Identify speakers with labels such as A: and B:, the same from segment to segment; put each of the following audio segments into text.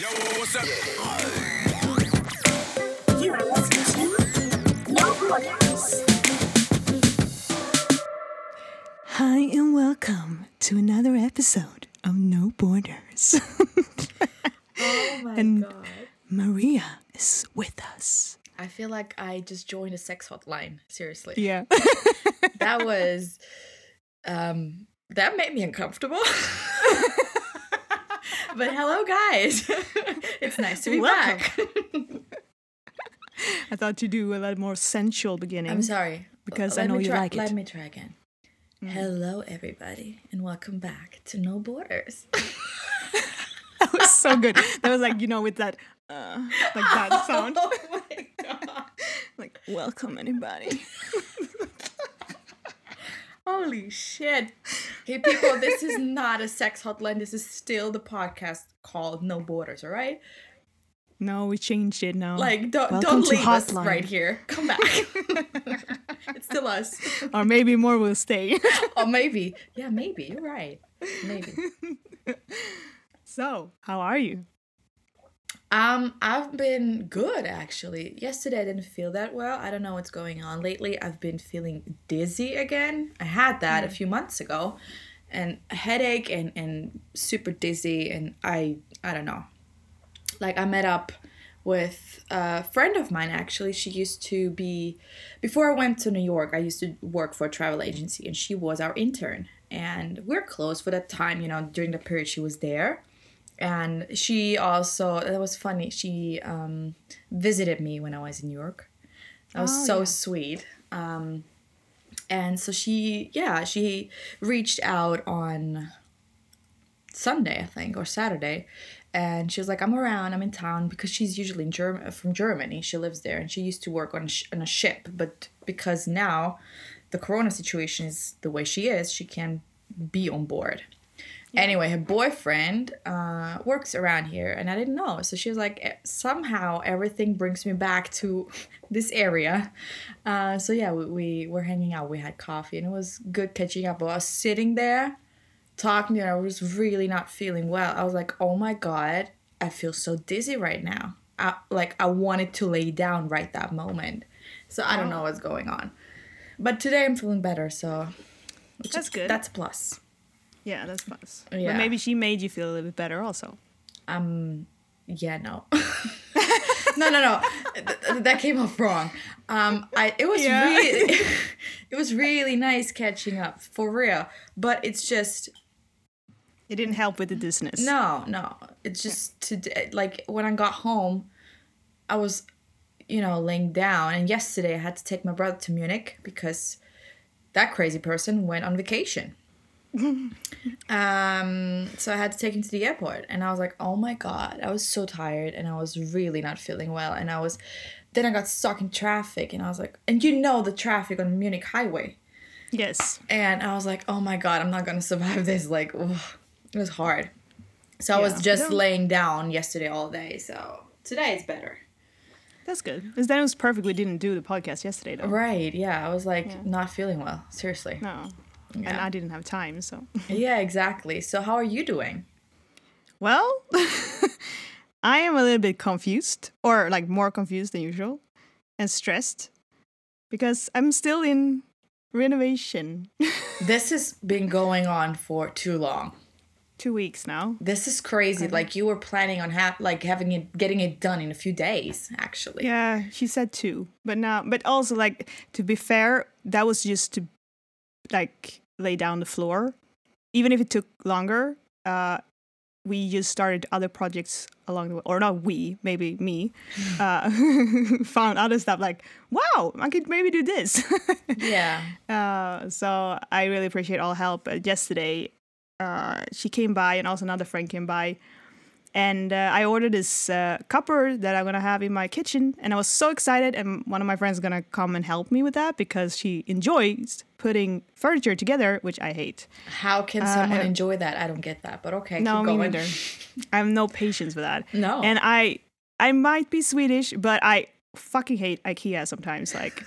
A: Yo, what's up?
B: You are listening to No Borders.
C: Hi, and welcome to another episode of No Borders.
D: Oh my
C: And-
D: god.
C: Maria is with us.
D: I feel like I just joined a sex hotline. Seriously.
C: Yeah.
D: That was um that made me uncomfortable. but hello guys. it's nice to be
C: Welcome.
D: back.
C: I thought you'd do a lot more sensual beginning.
D: I'm sorry.
C: Because I
D: Let
C: know
D: me
C: you
D: try,
C: like it.
D: Let me try again. Hello everybody and welcome back to No Borders.
C: That was so good. That was like, you know, with that, uh, like that sound.
D: oh my god.
C: Like, welcome anybody.
D: Holy shit. Okay, people, this is not a sex hotline. This is still the podcast called No Borders, all right?
C: No, we changed it now.
D: Like, don't,
C: Welcome
D: don't leave us right here. Come back. it's still us.
C: or maybe more will stay.
D: Or maybe. Yeah, maybe. You're right. Maybe.
C: so, how are you?
D: Um, I've been good actually. Yesterday I didn't feel that well. I don't know what's going on. Lately I've been feeling dizzy again. I had that a few months ago. And a headache and, and super dizzy and I I don't know. Like I met up with a friend of mine actually. She used to be before I went to New York, I used to work for a travel agency and she was our intern. And we're close for that time, you know, during the period she was there and she also that was funny. She um, visited me when i was in new york. That was
C: Oh,
D: so
C: yeah.
D: sweet. Um, and so she yeah she reached out on sunday i think or saturday. And she was like i'm around. I'm in town because she's usually in Germ- from germany. She lives there. And she used to work on a, sh- on a ship. But because now the corona situation is the way she is she can't be on board Anyway, her boyfriend uh, works around here, and I didn't know. So she was like, "Eh, somehow everything brings me back to this area. Uh, so yeah, we, we were hanging out. We had coffee, and it was good catching up. But I was sitting there talking to her. I was really not feeling well. I was like, oh my god, I feel so dizzy right now. I, like I wanted to lay down right that moment. So I don't know what's going on. But today I'm feeling better. So
C: That's good.
D: that's a plus.
C: Yeah, that's plus.
D: Yeah.
C: But maybe she made you feel a little bit better also.
D: Um, yeah, no. no, no, no. Th- that came off wrong. Um, I it was
C: Yeah.
D: really it was really nice catching up for real. But it's just
C: It didn't help with the dizziness.
D: no, no. It's just today. Like when I got home, I was, you know, laying down, and yesterday I had to take my brother to Munich because that crazy person went on vacation. um, so I had to take him to the airport, and I was like, "Oh my god!" I was so tired, and I was really not feeling well, and I was. Then I got stuck in traffic, and I was like, and you know the traffic on Munich highway,
C: Yes.
D: and I was like, "Oh my god, I'm not gonna survive this." Like, ugh, it was hard. So I was just
C: No.
D: laying down yesterday all day. So today it's better.
C: That's good. Because then it was perfect we didn't do the podcast yesterday, though.
D: Right? Yeah, I was like
C: Yeah.
D: not feeling well. Seriously.
C: No. And I didn't have time, so.
D: Yeah, exactly. So how are you doing?
C: Well, I am a little bit confused, or like more confused than usual, and stressed because I'm still in renovation.
D: This has been going on for too long.
C: Two weeks now.
D: This is crazy. Like you were planning on ha- like having it, getting it done in a few days. Actually.
C: Yeah, she said two, but now, but also like to be fair, that was just to like lay down the floor. Even if it took longer, uh, we just started other projects along the way, or not we, maybe me, uh, found other stuff like, wow, I could maybe do this.
D: Yeah.
C: Uh, so I really appreciate all help. Yesterday, uh, she came by, and also another friend came by, and uh, I ordered this uh, cupboard that I'm gonna have in my kitchen, and I was so excited. And one of my friends is gonna come and help me with that because she enjoys putting furniture together, which I hate.
D: How can someone
C: uh,
D: enjoy that? I don't get that. But okay,
C: no,
D: keep
C: me
D: going.
C: neither. I have no patience for that.
D: No.
C: And I, I might be Swedish, but I fucking hate IKEA sometimes. Like,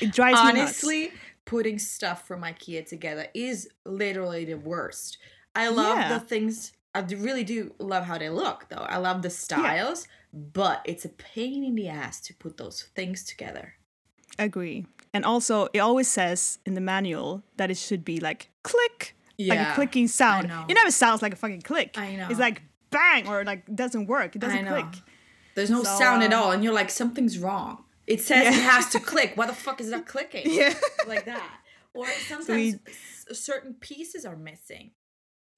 C: it drives me nuts.
D: Honestly, putting stuff from IKEA together is literally the worst. I love
C: Yeah.
D: the things I really do love how they look, though. I love the styles, but it's a pain in the ass to put those things together.
C: Agree. And also, it always says in the manual that it should be like click, like a clicking sound. It never sounds like a fucking click.
D: I know.
C: It's like bang or like doesn't work. It doesn't click.
D: There's no
C: So,
D: sound at
C: um,
D: all, and you're like, something's wrong. It says it has to click. Why the fuck is that clicking?
C: Yeah.
D: like that. Or sometimes
C: we-
D: s- certain pieces are missing.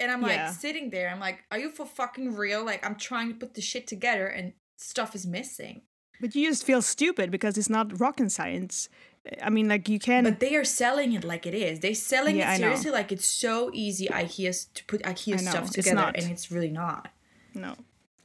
D: And I'm like
C: Yeah.
D: sitting there, I'm like, are you for fucking real? Like I'm trying to put the shit together and stuff is missing.
C: But you just feel stupid because it's not rocket science. I mean, like you can.
D: But they are selling it like it is. They're selling
C: Yeah,
D: it seriously like it's so easy IKEA to put IKEA stuff
C: it's
D: together
C: not.
D: and it's really not.
C: no,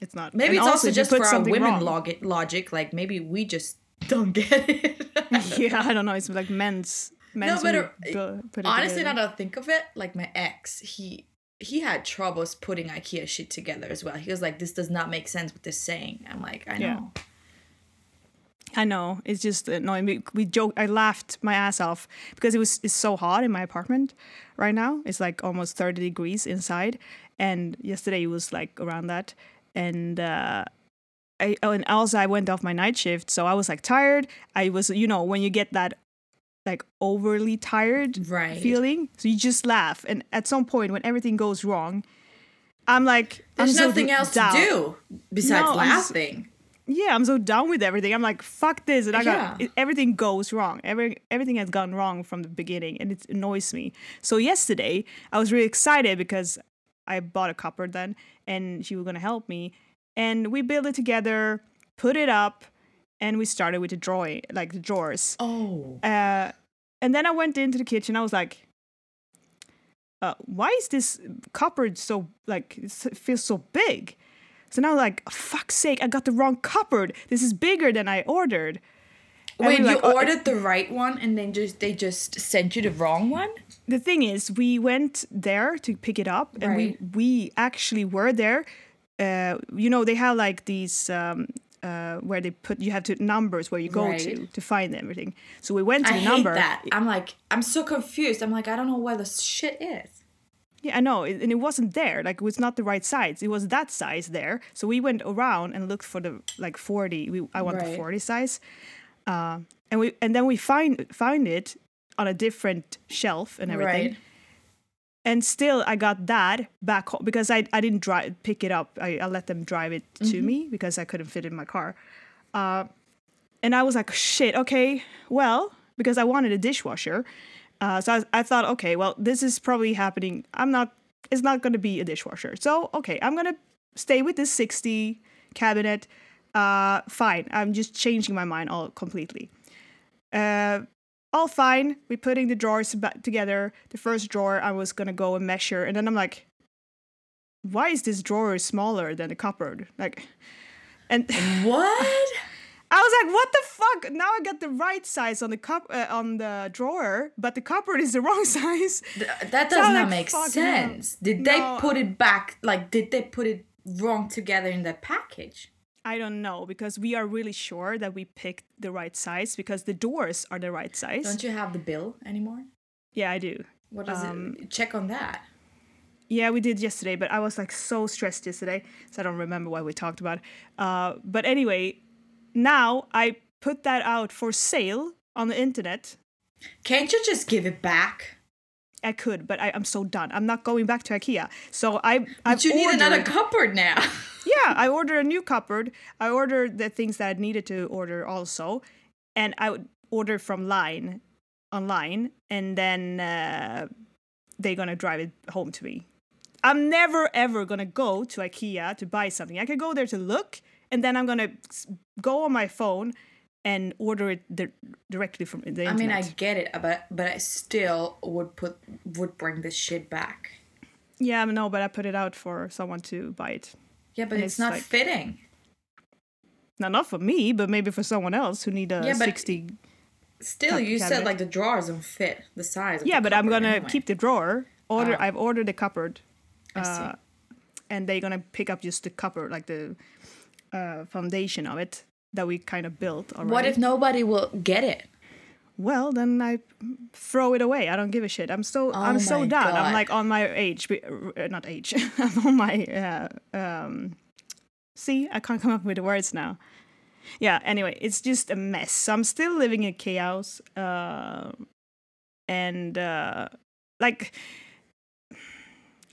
C: it's not.
D: Maybe
C: And
D: it's also,
C: you
D: just for our women
C: wrong-
D: logic. Like maybe we just don't get it.
C: yeah, I don't know. It's like men's. men's
D: but uh,
C: it
D: Honestly, now
C: together.
D: that I think of it, like my ex, he he had troubles putting IKEA shit together as well. He was like, "This does not make sense with they're saying." I'm like, I
C: Yeah.
D: know.
C: I know. It's just annoying. We, we joke. I laughed my ass off because it was it's so hot in my apartment right now. It's like almost thirty degrees inside, and yesterday it was like around that. And uh, I oh, and also I went off my night shift, so I was like tired. I was you know when you get that like overly tired
D: Right.
C: feeling, so you just laugh. And at some point when everything goes wrong, I'm like
D: There's
C: I'm so
D: nothing else
C: down.
D: to do besides
C: No, I'm s-
D: laughing.
C: yeah, I'm so down with everything. I'm like, fuck this, and I got
D: Yeah.
C: everything goes wrong. Every everything has gone wrong from the beginning, and it annoys me. So yesterday, I was really excited because I bought a cupboard then, and she was gonna help me, and we built it together, put it up, and we started with the drawing, like the drawers.
D: Oh.
C: Uh, and then I went into the kitchen. I was like, uh, why is this cupboard so like it feels so big? So now like, fuck's sake, I got the wrong cupboard. This is bigger than I ordered. And
D: Wait,
C: we
D: you
C: like, oh,
D: ordered the right one and then just they just sent you the wrong one?
C: the thing is, we went there to pick it up, and we we actually were there. Uh, you know, they have like these. Um, uh, where they put you have to numbers where you go to
D: Right.
C: to find everything. So we went to
D: I
C: the
D: hate
C: number.
D: that. I'm like, I'm so confused. I'm like, I don't know where the shit is.
C: Yeah, I know, and it wasn't there. Like it was not the right size. It was that size there. So we went around and looked for the like forty. We I want the forty size, uh, and we and then we find find it on a different shelf and everything.
D: Right.
C: And still, I got that back home because I I didn't drive pick it up. I, I let them drive it
D: Mm-hmm.
C: to me because I couldn't fit it in my car. Uh, and I was like, shit. Okay, well, because I wanted a dishwasher. Uh, so I, I thought, okay, well, this is probably happening. I'm not. It's not going to be a dishwasher. So okay, I'm gonna stay with this 60 cabinet. Uh, fine. I'm just changing my mind all completely. Uh, all fine. We're putting the drawers back together. The first drawer, I was gonna go and measure, and then I'm like, why is this drawer smaller than the cupboard? Like, and
D: What?
C: I was like, what the fuck? Now I got the right size on the cup uh, on the drawer, but the cupboard is the wrong size.
D: Th- that does
C: I'm
D: not
C: like,
D: make
C: fuck no.
D: sense. Did they
C: No.
D: put it back? Like, did they put it wrong together in the package?
C: I don't know because we are really sure that we picked the right size because the doors are the right size.
D: Don't you have the bill anymore?
C: Yeah, I do.
D: What is
C: Um,
D: it? Check on that.
C: Yeah, we did yesterday, but I was like so stressed yesterday, so I don't remember what we talked about. Uh, but anyway, now I put that out for sale on the internet.
D: Can't you just give it back?
C: I could, but I, I'm so done. I'm not going back to IKEA. So I, I
D: But you need another cupboard now.
C: yeah, I ordered a new cupboard. I ordered the things that I needed to order also, and I would order from line online, and then uh, they're gonna drive it home to me. I'm never ever gonna go to IKEA to buy something. I could go there to look, and then I'm gonna go on my phone and order it di- directly from the internet.
D: I mean, I get it, but but I still would put would bring this shit back.
C: yeah, no, but I put it out for someone to buy it.
D: Yeah, but it's,
C: it's
D: not
C: like-
D: fitting.
C: Not not for me, but maybe for someone else who need a
D: Yeah,
C: sixty.
D: Still, you said like the drawers don't fit the size.
C: Yeah,
D: the
C: but I'm gonna
D: anyway.
C: keep the drawer. Order.
D: Ah.
C: I've ordered the cupboard,
D: I see.
C: uh, and they're gonna pick up just the cupboard, like the uh, foundation of it that we kind of built already.
D: what if nobody will get it?
C: well, then I throw it away. I don't give a shit. I'm so
D: Oh
C: I'm so done.
D: God.
C: I'm like on my age, uh, not age. I'm on my uh, um. See, I can't come up with the words now. Yeah. Anyway, it's just a mess. So I'm still living in chaos. Uh, and uh, like.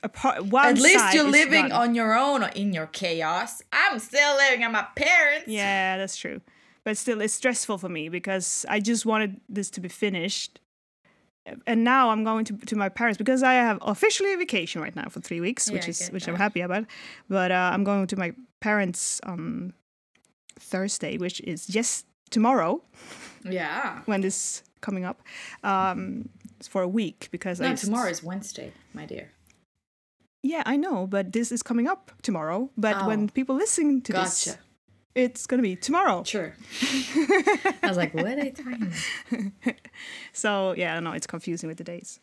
C: A part, one
D: At least you're living on your own or in your chaos. I'm still living at my parents.
C: Yeah, that's true. But still, it's stressful for me because I just wanted this to be finished. And now I'm going to, to my parents because I have officially a vacation right now for three weeks,
D: Yeah,
C: which
D: I
C: is which I'm happy about. But uh, I'm going to my parents on Thursday, which is just tomorrow
D: Yeah.
C: when this coming up. Um, for a week because
D: No,
C: just-
D: tomorrow is Wednesday, my dear.
C: Yeah, I know, but this is coming up tomorrow. But
D: Oh.
C: when people listen to this, it's gonna be tomorrow.
D: Sure. I was like, what talking about?
C: So yeah, I know. It's confusing with the dates.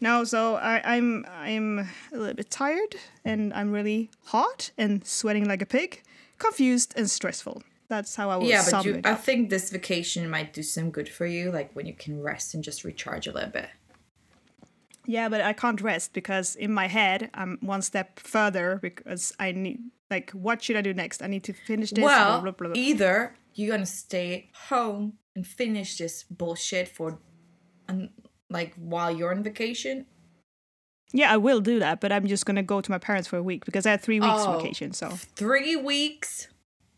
C: No, so I, I'm I'm a little bit tired and I'm really hot and sweating like a pig, confused and stressful. That's how I would
D: Yeah, but you, I think this vacation might do some good for you, like when you can rest and just recharge a little bit.
C: Yeah, but I can't rest because in my head I'm one step further because I need like what should I do next? I need to finish this.
D: well,
C: blah, blah, blah.
D: either you're gonna stay home and finish this bullshit for, um, like while you're on vacation.
C: yeah, I will do that, but I'm just gonna go to my parents for a week because I had three weeks
D: Oh.
C: vacation. So
D: Three weeks.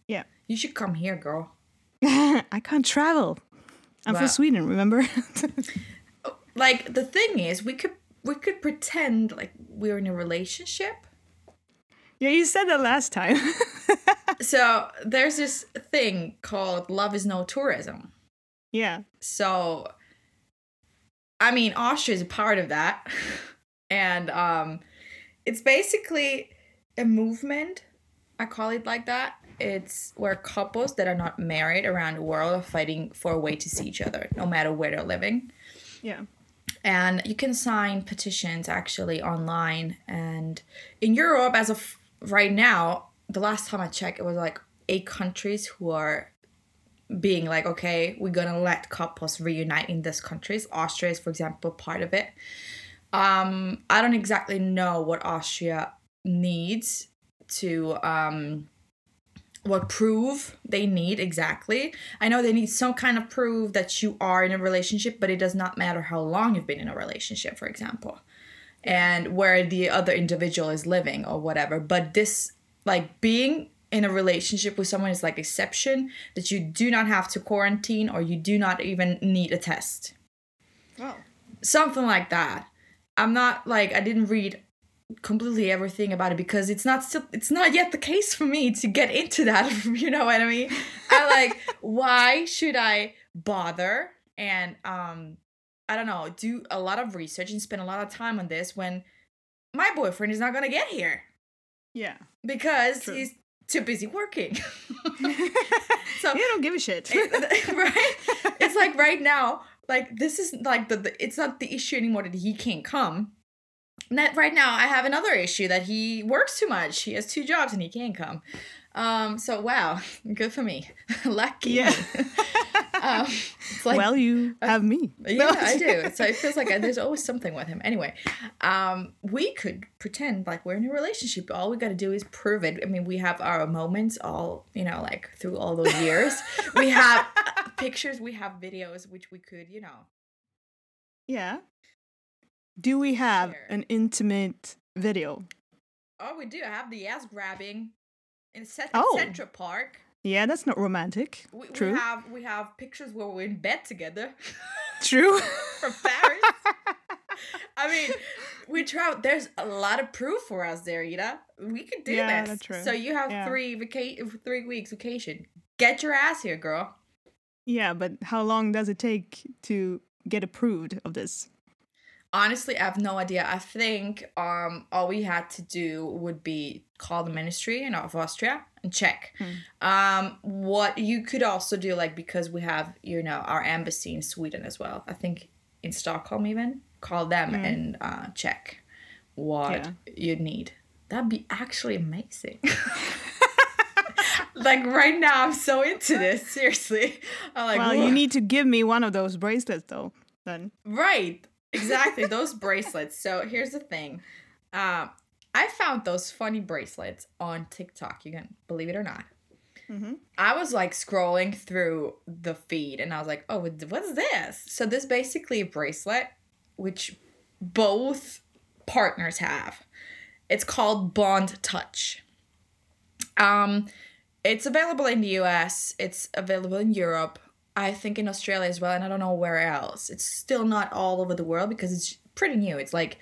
C: yeah,
D: You should come here, girl.
C: I can't travel. I'm
D: Wow.
C: from Sweden, remember?
D: Like the thing is, we could we could pretend like we're in a relationship.
C: yeah, you said that last time.
D: So there's this thing called love is no tourism.
C: yeah.
D: So I mean Austria is a part of that. And um it's basically a movement. I call it like that. It's where couples that are not married around the world are fighting for a way to see each other, no matter where they're living.
C: Yeah.
D: And you can sign petitions actually online. And in europe as of right now the last time i checked it was like eight countries who are being like okay we're gonna let couples reunite in these countries. Austria is for example part of it. Um i don't exactly know what austria needs to um what proof they need exactly. I know they need some kind of proof that you are in a relationship, but it does not matter how long you've been in a relationship, for example, and where the other individual is living or whatever. But this, like being in a relationship with someone, is like exception that you do not have to quarantine or you do not even need a test.
C: Wow.
D: Something like that. I'm not like I didn't read completely everything about it because it's not still it's not yet the case for me to get into that you know what i mean i like why should i bother and um i don't know do a lot of research and spend a lot of time on this when my boyfriend is not gonna get here
C: Yeah.
D: because
C: True.
D: he's too busy working so
C: you don't give a shit.
D: right it's like right now like this is like the, the it's not the issue anymore that he can't come that right now i have another issue that he works too much he has two jobs and he can't come um so wow good for me lucky
C: Yeah.
D: um it's like
C: well, you have me.
D: yeah, I do. So it feels like I, there's always something with him. Anyway, um, we could pretend like we're in a relationship. All we got to do is prove it. I mean, we have our moments all, you know, like through all those years. we have uh, pictures, we have videos, which we could, you know.
C: Yeah. Do we have
D: Share.
C: an intimate video?
D: Oh, we do. I have the ass grabbing in Cent-
C: Oh.
D: Central Park.
C: Yeah, that's not romantic.
D: We,
C: True.
D: we have we have pictures where we're in bed together
C: True.
D: from Paris. I mean, we travel. There's a lot of proof for us there, Ida. We could do
C: Yeah,
D: this.
C: that's true.
D: So you have
C: Yeah.
D: three vaca- three weeks vacation. Get your ass here, girl.
C: yeah, but how long does it take to get approved of this?
D: Honestly, I have no idea. I think um all we had to do would be call the ministry in of Austria and check. Um, what you could also do, like because we have you know our embassy in Sweden as well. I think in Stockholm even call them and uh, check what
C: Yeah.
D: you need. That'd be actually amazing. like right now, I'm so into this. Seriously, I'm like,
C: well, you need to give me one of those bracelets, though. Then
D: right, exactly those bracelets. So here's the thing, um, I found those funny bracelets on TikTok. You can believe it or not.
C: mm-hmm.
D: I was like scrolling through the feed and I was like, oh, what- what is this? So, this basically a bracelet which both partners have. It's called Bond Touch. Um, it's available in the US, it's available in Europe, I think in Australia as well, and I don't know where else. It's still not all over the world because it's pretty new. It's like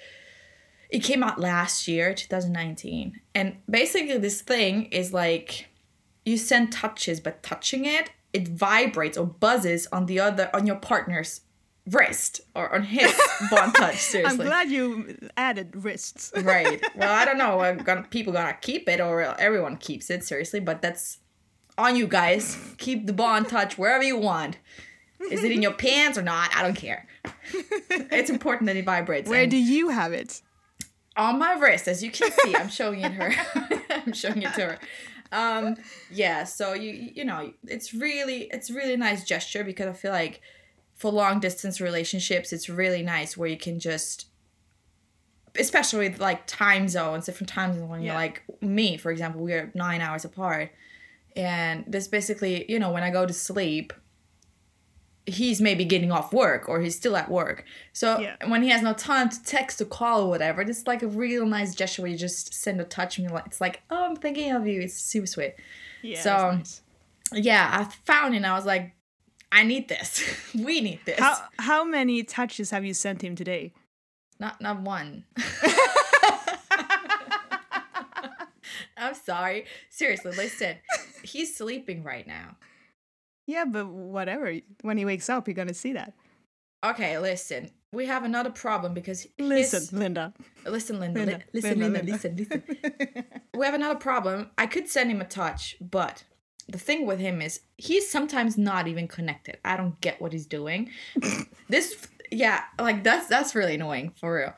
D: it came out last year, 2019. And basically this thing is like you send touches, but touching it, it vibrates or buzzes on the other on your partner's wrist or on his bond touch. Seriously, I'm
C: glad you added wrists.
D: right? Well, I don't know. Gonna, people gonna keep it or everyone keeps it. Seriously, but that's on you guys. Keep the bond touch wherever you want. Is it in your pants or not? I don't care. it's important that it vibrates.
C: Where do you have it?
D: on my wrist, as you can see. I'm showing it her. I'm showing it to her. Um, yeah. So you you know it's really it's really nice gesture because I feel like for long distance relationships it's really nice where you can just especially with like time zones different time zones when you're like me for example we are nine hours apart and this basically you know when i go to sleep he's maybe getting off work or he's still at work so
C: Yeah.
D: when he has no time to text or call or whatever it's like a real nice gesture where you just send a touch and you're like it's like oh i'm thinking of you it's super sweet
C: Yeah.
D: So,
C: nice.
D: yeah i found it and i was like i need this we need this
C: how how many touches have you sent him today?
D: Not not one. I'm sorry. Seriously, listen. He's sleeping right now.
C: Yeah, but whatever. When he wakes up, you're gonna see that.
D: Okay, listen. We have another problem because his-
C: Listen, Linda.
D: listen, Linda, li-
C: Linda,
D: listen,
C: Linda,
D: Linda,
C: Linda.
D: listen, listen. we have another problem. I could send him a touch, but the thing with him is he's sometimes not even connected. I don't get what he's doing. this, yeah, like that's that's really annoying for real.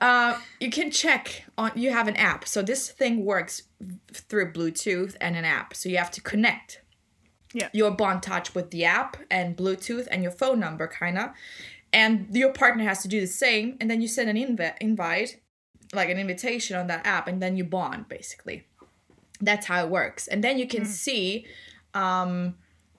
D: Uh, you can check on. You have an app, so this thing works through Bluetooth and an app. So you have to connect
C: Yeah.
D: your bond touch with the app and Bluetooth and your phone number, kind of. And your partner has to do the same, and then you send an invi- invite, like an invitation on that app, and then you bond basically. That's how it works. And then you can see, um,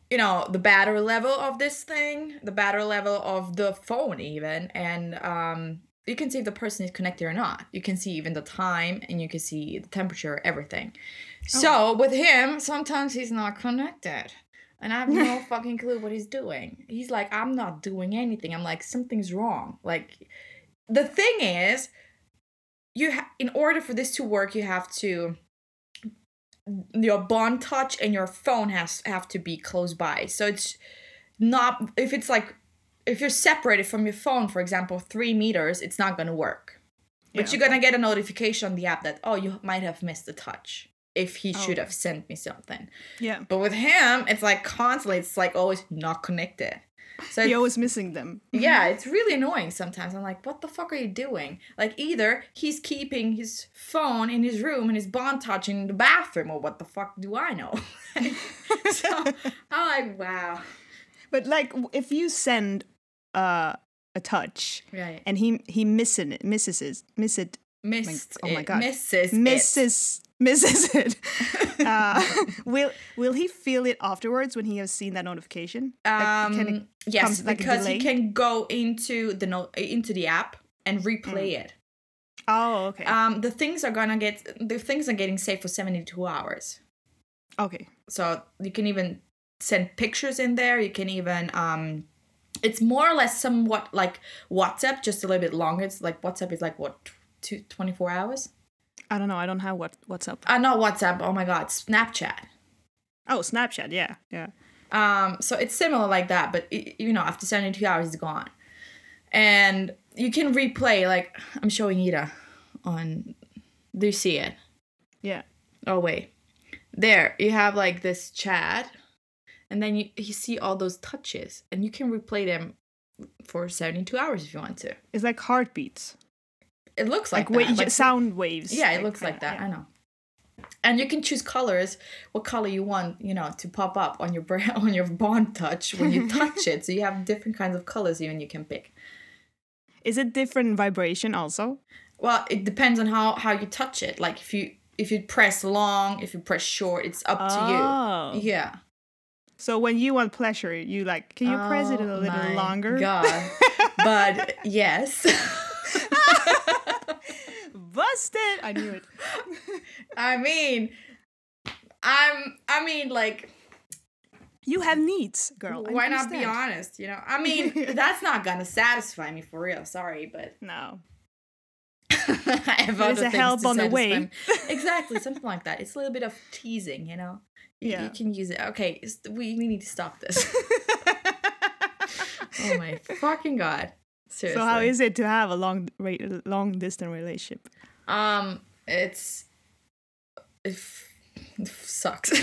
D: you know, the battery level of this thing, the battery level of the phone, even, and um, you can see if the person is connected or not. You can see even the time, and you can see the temperature, everything. Oh. So with him, sometimes he's not connected. And I have no fucking clue what he's doing. He's like, I'm not doing anything. I'm like, something's wrong. Like, the thing is, you ha- in order for this to work, you have to your bond touch and your phone has have to be close by. So it's not if it's like if you're separated from your phone, for example, three meters, it's not gonna work. But you're gonna get a notification on the app that oh you might have missed a touch if he oh. should
C: Oh.
D: have sent me something.
C: Yeah.
D: But with him, it's like constantly, it's like always not connected. So
C: You're always missing them.
D: yeah, it's really annoying sometimes. I'm like, what the fuck are you doing? Like, either he's keeping his phone in his room and his bond touch in the bathroom, or what the fuck do I know? so I'm like, wow.
C: But like, if you send uh, a touch
D: Right.
C: and he he misses it, misses it, miss it,
D: Missed
C: oh my. God.
D: Misses it.
C: misses misses it. uh, will will he feel it afterwards when he has seen that notification? Like,
D: Um,
C: can it-
D: yes,
C: comes like
D: because he can go into the no- into the app and
C: Mm.
D: replay it.
C: oh, okay,
D: Um, the things are gonna get the things are getting saved for seventy two hours.
C: okay,
D: so you can even send pictures in there you can even um it's more or less somewhat like whatsapp just a little bit longer it's like whatsapp is like what two, 24 hours
C: I don't know. I don't have what WhatsApp.
D: uh not whatsapp oh my god snapchat
C: Oh, Snapchat. Yeah, yeah.
D: um so it's similar like that but it, you know after 72 hours it's gone and you can replay like i'm showing ida on do you see it
C: Yeah.
D: Oh wait. There, you have like this chat and then you, you see all those touches and you can replay them for 72 hours if you want to.
C: It's like heartbeats,
D: It looks
C: like,
D: like,
C: wa-
D: like
C: sound waves.
D: Yeah, it looks like that.
C: yeah.
D: I know. and you can choose colors what color you want you know to pop up on your bra- on your bond touch when you touch it so you have different kinds of colors even you can pick
C: Is it different vibration also?
D: well it depends on how how you touch it like if you if you press long if you press short it's up
C: Oh.
D: to you oh. yeah
C: So when you want pleasure, you like, can you press it a
D: Oh
C: little
D: my
C: longer?
D: god but yes
C: Busted! I knew it.
D: i mean i'm i mean like
C: You have needs, girl.
D: Why not be honest you know i mean that's not gonna satisfy me for real sorry but
C: No.
D: I have
C: There's a help on the way.
D: exactly, something like that. It's a little bit of teasing, you know. You,
C: Yeah.
D: you can use it. Okay, we, we need to stop this. oh my fucking god! Seriously.
C: So how is it to have a long, long distance relationship?
D: Um, it's it, it sucks.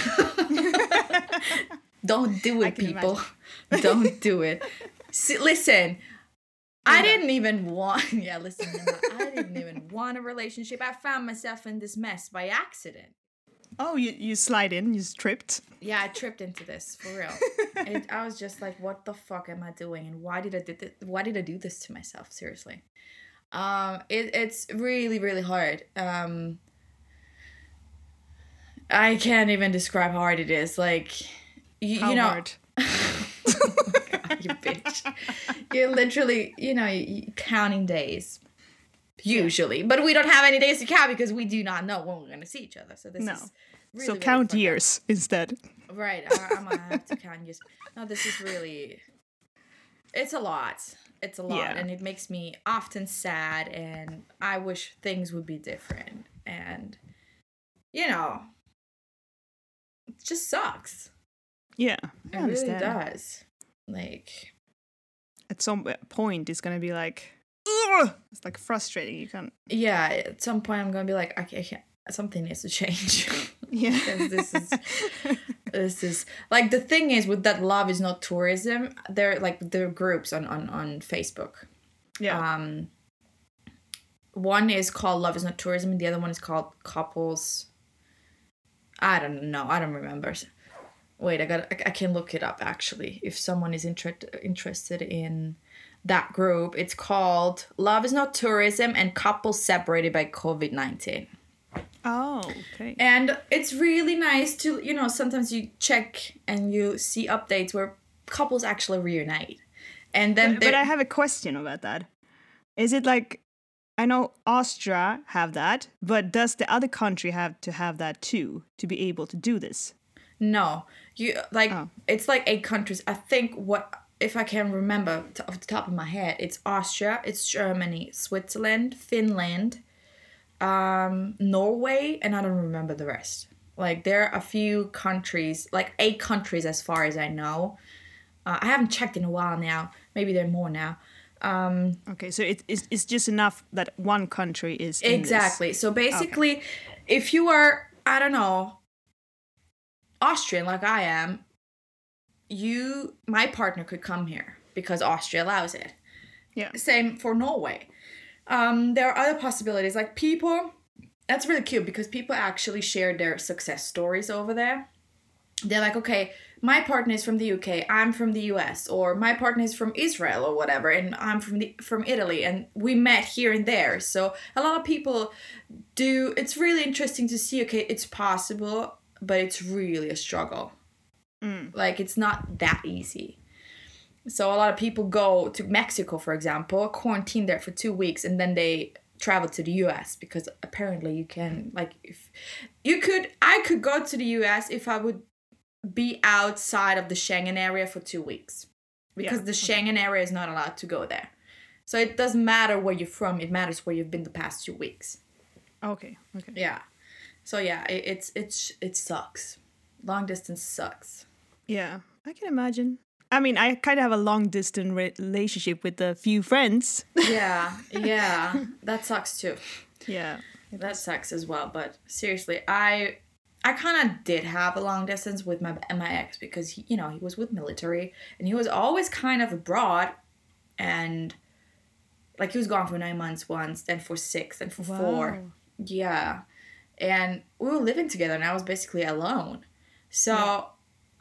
D: Don't do it, people. Don't do it. See, listen. I didn't even want. Yeah, listen. I didn't even want a relationship. I found myself in this mess by accident.
C: Oh, you you slide in, you tripped.
D: Yeah, I tripped into this for real. it, I was just like, "What the fuck am I doing? And why did I did this, Why did I do this to myself? Seriously." Um, it, it's really really hard. Um, I can't even describe how hard it is. Like, you,
C: How
D: you know,
C: hard?
D: God, you bitch. You're literally, you know, counting days. Usually, but we don't have any days to count because we do not know when we're gonna see each other. So this
C: No.
D: is really,
C: so
D: really
C: count years instead.
D: Right, I, I'm gonna have to count years. No, this is really. It's a lot. It's a lot,
C: Yeah.
D: and it makes me often sad, and I wish things would be different. And, you know, it just sucks.
C: Yeah, I
D: It really does. Like,
C: At some point, it's gonna be like, Ugh! it's like frustrating. You can't.
D: yeah, at some point, I'm gonna be like, okay, I can't, something needs to change.
C: Yeah.
D: This is this is like the thing is with that love is not tourism they're like there are groups on on on facebook
C: yeah.
D: um one is called love is not tourism and the other one is called couples i don't know i don't remember wait i got I, I can look it up actually if someone is inter- interested in that group it's called love is not tourism and couples separated by covid-19
C: oh, okay.
D: and it's really nice to, you know, sometimes you check and you see updates where couples actually reunite. And then
C: But, but I have a question about that. Is it like I know Austria have that, but does the other country have to have that too to be able to do this?
D: no, you like
C: Oh.
D: it's like eight countries. I think what if I can remember t- off the top of my head, it's Austria, it's Germany, Switzerland, Finland, um, Norway, and I don't remember the rest. Like there are a few countries, like eight countries as far as I know. Uh, I haven't checked in a while now. Maybe there are more now. Um,
C: Okay, so it, it's, it's just enough that one country is.
D: Exactly. So basically, if you are, I don't know, Austrian like I am, you, my partner could come here because Austria allows it.
C: Yeah.
D: Same for Norway. Um, there are other possibilities like people. That's really cute because people actually share their success stories over there. They're like, okay, my partner is from the UK, I'm from the US, or my partner is from Israel or whatever, and I'm from the from Italy, and we met here and there. So a lot of people do. It's really interesting to see. Okay, it's possible, but it's really a struggle.
C: Mm.
D: Like it's not that easy. So a lot of people go to Mexico, for example, quarantine there for two weeks, and then they travel to the US because apparently you can like if you could I could go to the US if I would be outside of the Schengen area for two weeks because
C: Yeah,
D: the Schengen area is not allowed to go there. So it doesn't matter where you're from; it matters where you've been the past two weeks.
C: Okay, okay.
D: Yeah. So yeah, it, it's it's it sucks. Long distance sucks.
C: Yeah, I can imagine. I mean, I kind of have a long distance relationship with a few friends.
D: Yeah, yeah, that sucks too.
C: yeah.
D: That sucks as well. But seriously, I I kind of did have a long distance with my my ex because he, you know he was with military and he was always kind of abroad, and like he was gone for nine months once, then for six, then for four. Yeah, and we were living together, and I was basically alone. So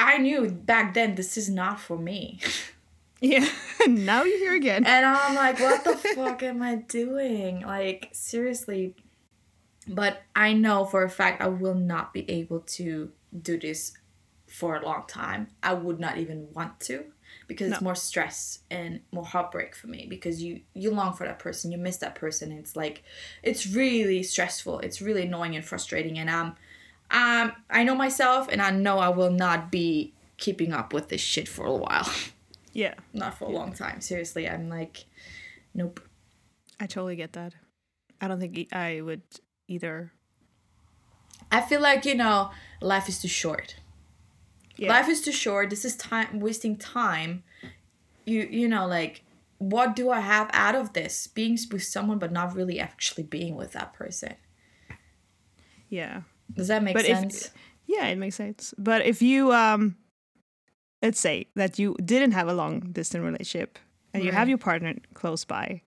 D: I knew back then this is not for me.
C: Yeah. now you're here again.
D: And I'm like, what the fuck am I doing? Like, seriously. But I know for a fact I will not be able to do this for a long time. I would not even want to because it's more stress and more heartbreak for me because you you long for that person, you miss that person. And it's like it's really stressful. It's really annoying and frustrating and um um I know myself and I know I will not be keeping up with this shit for a while.
C: Yeah.
D: not for a long time. Seriously, I'm like nope.
C: I totally get that. I don't think I would either.
D: I feel like, you know, life is too short.
C: Yeah.
D: Life is too short. This is time wasting time. You you know, like what do I have out of this? Being with someone but not really actually being with that person.
C: yeah.
D: Does that make
C: But if-
D: sense?
C: Yeah, it makes sense. But if you um let's say that you didn't have a long distance relationship and you have your partner close by,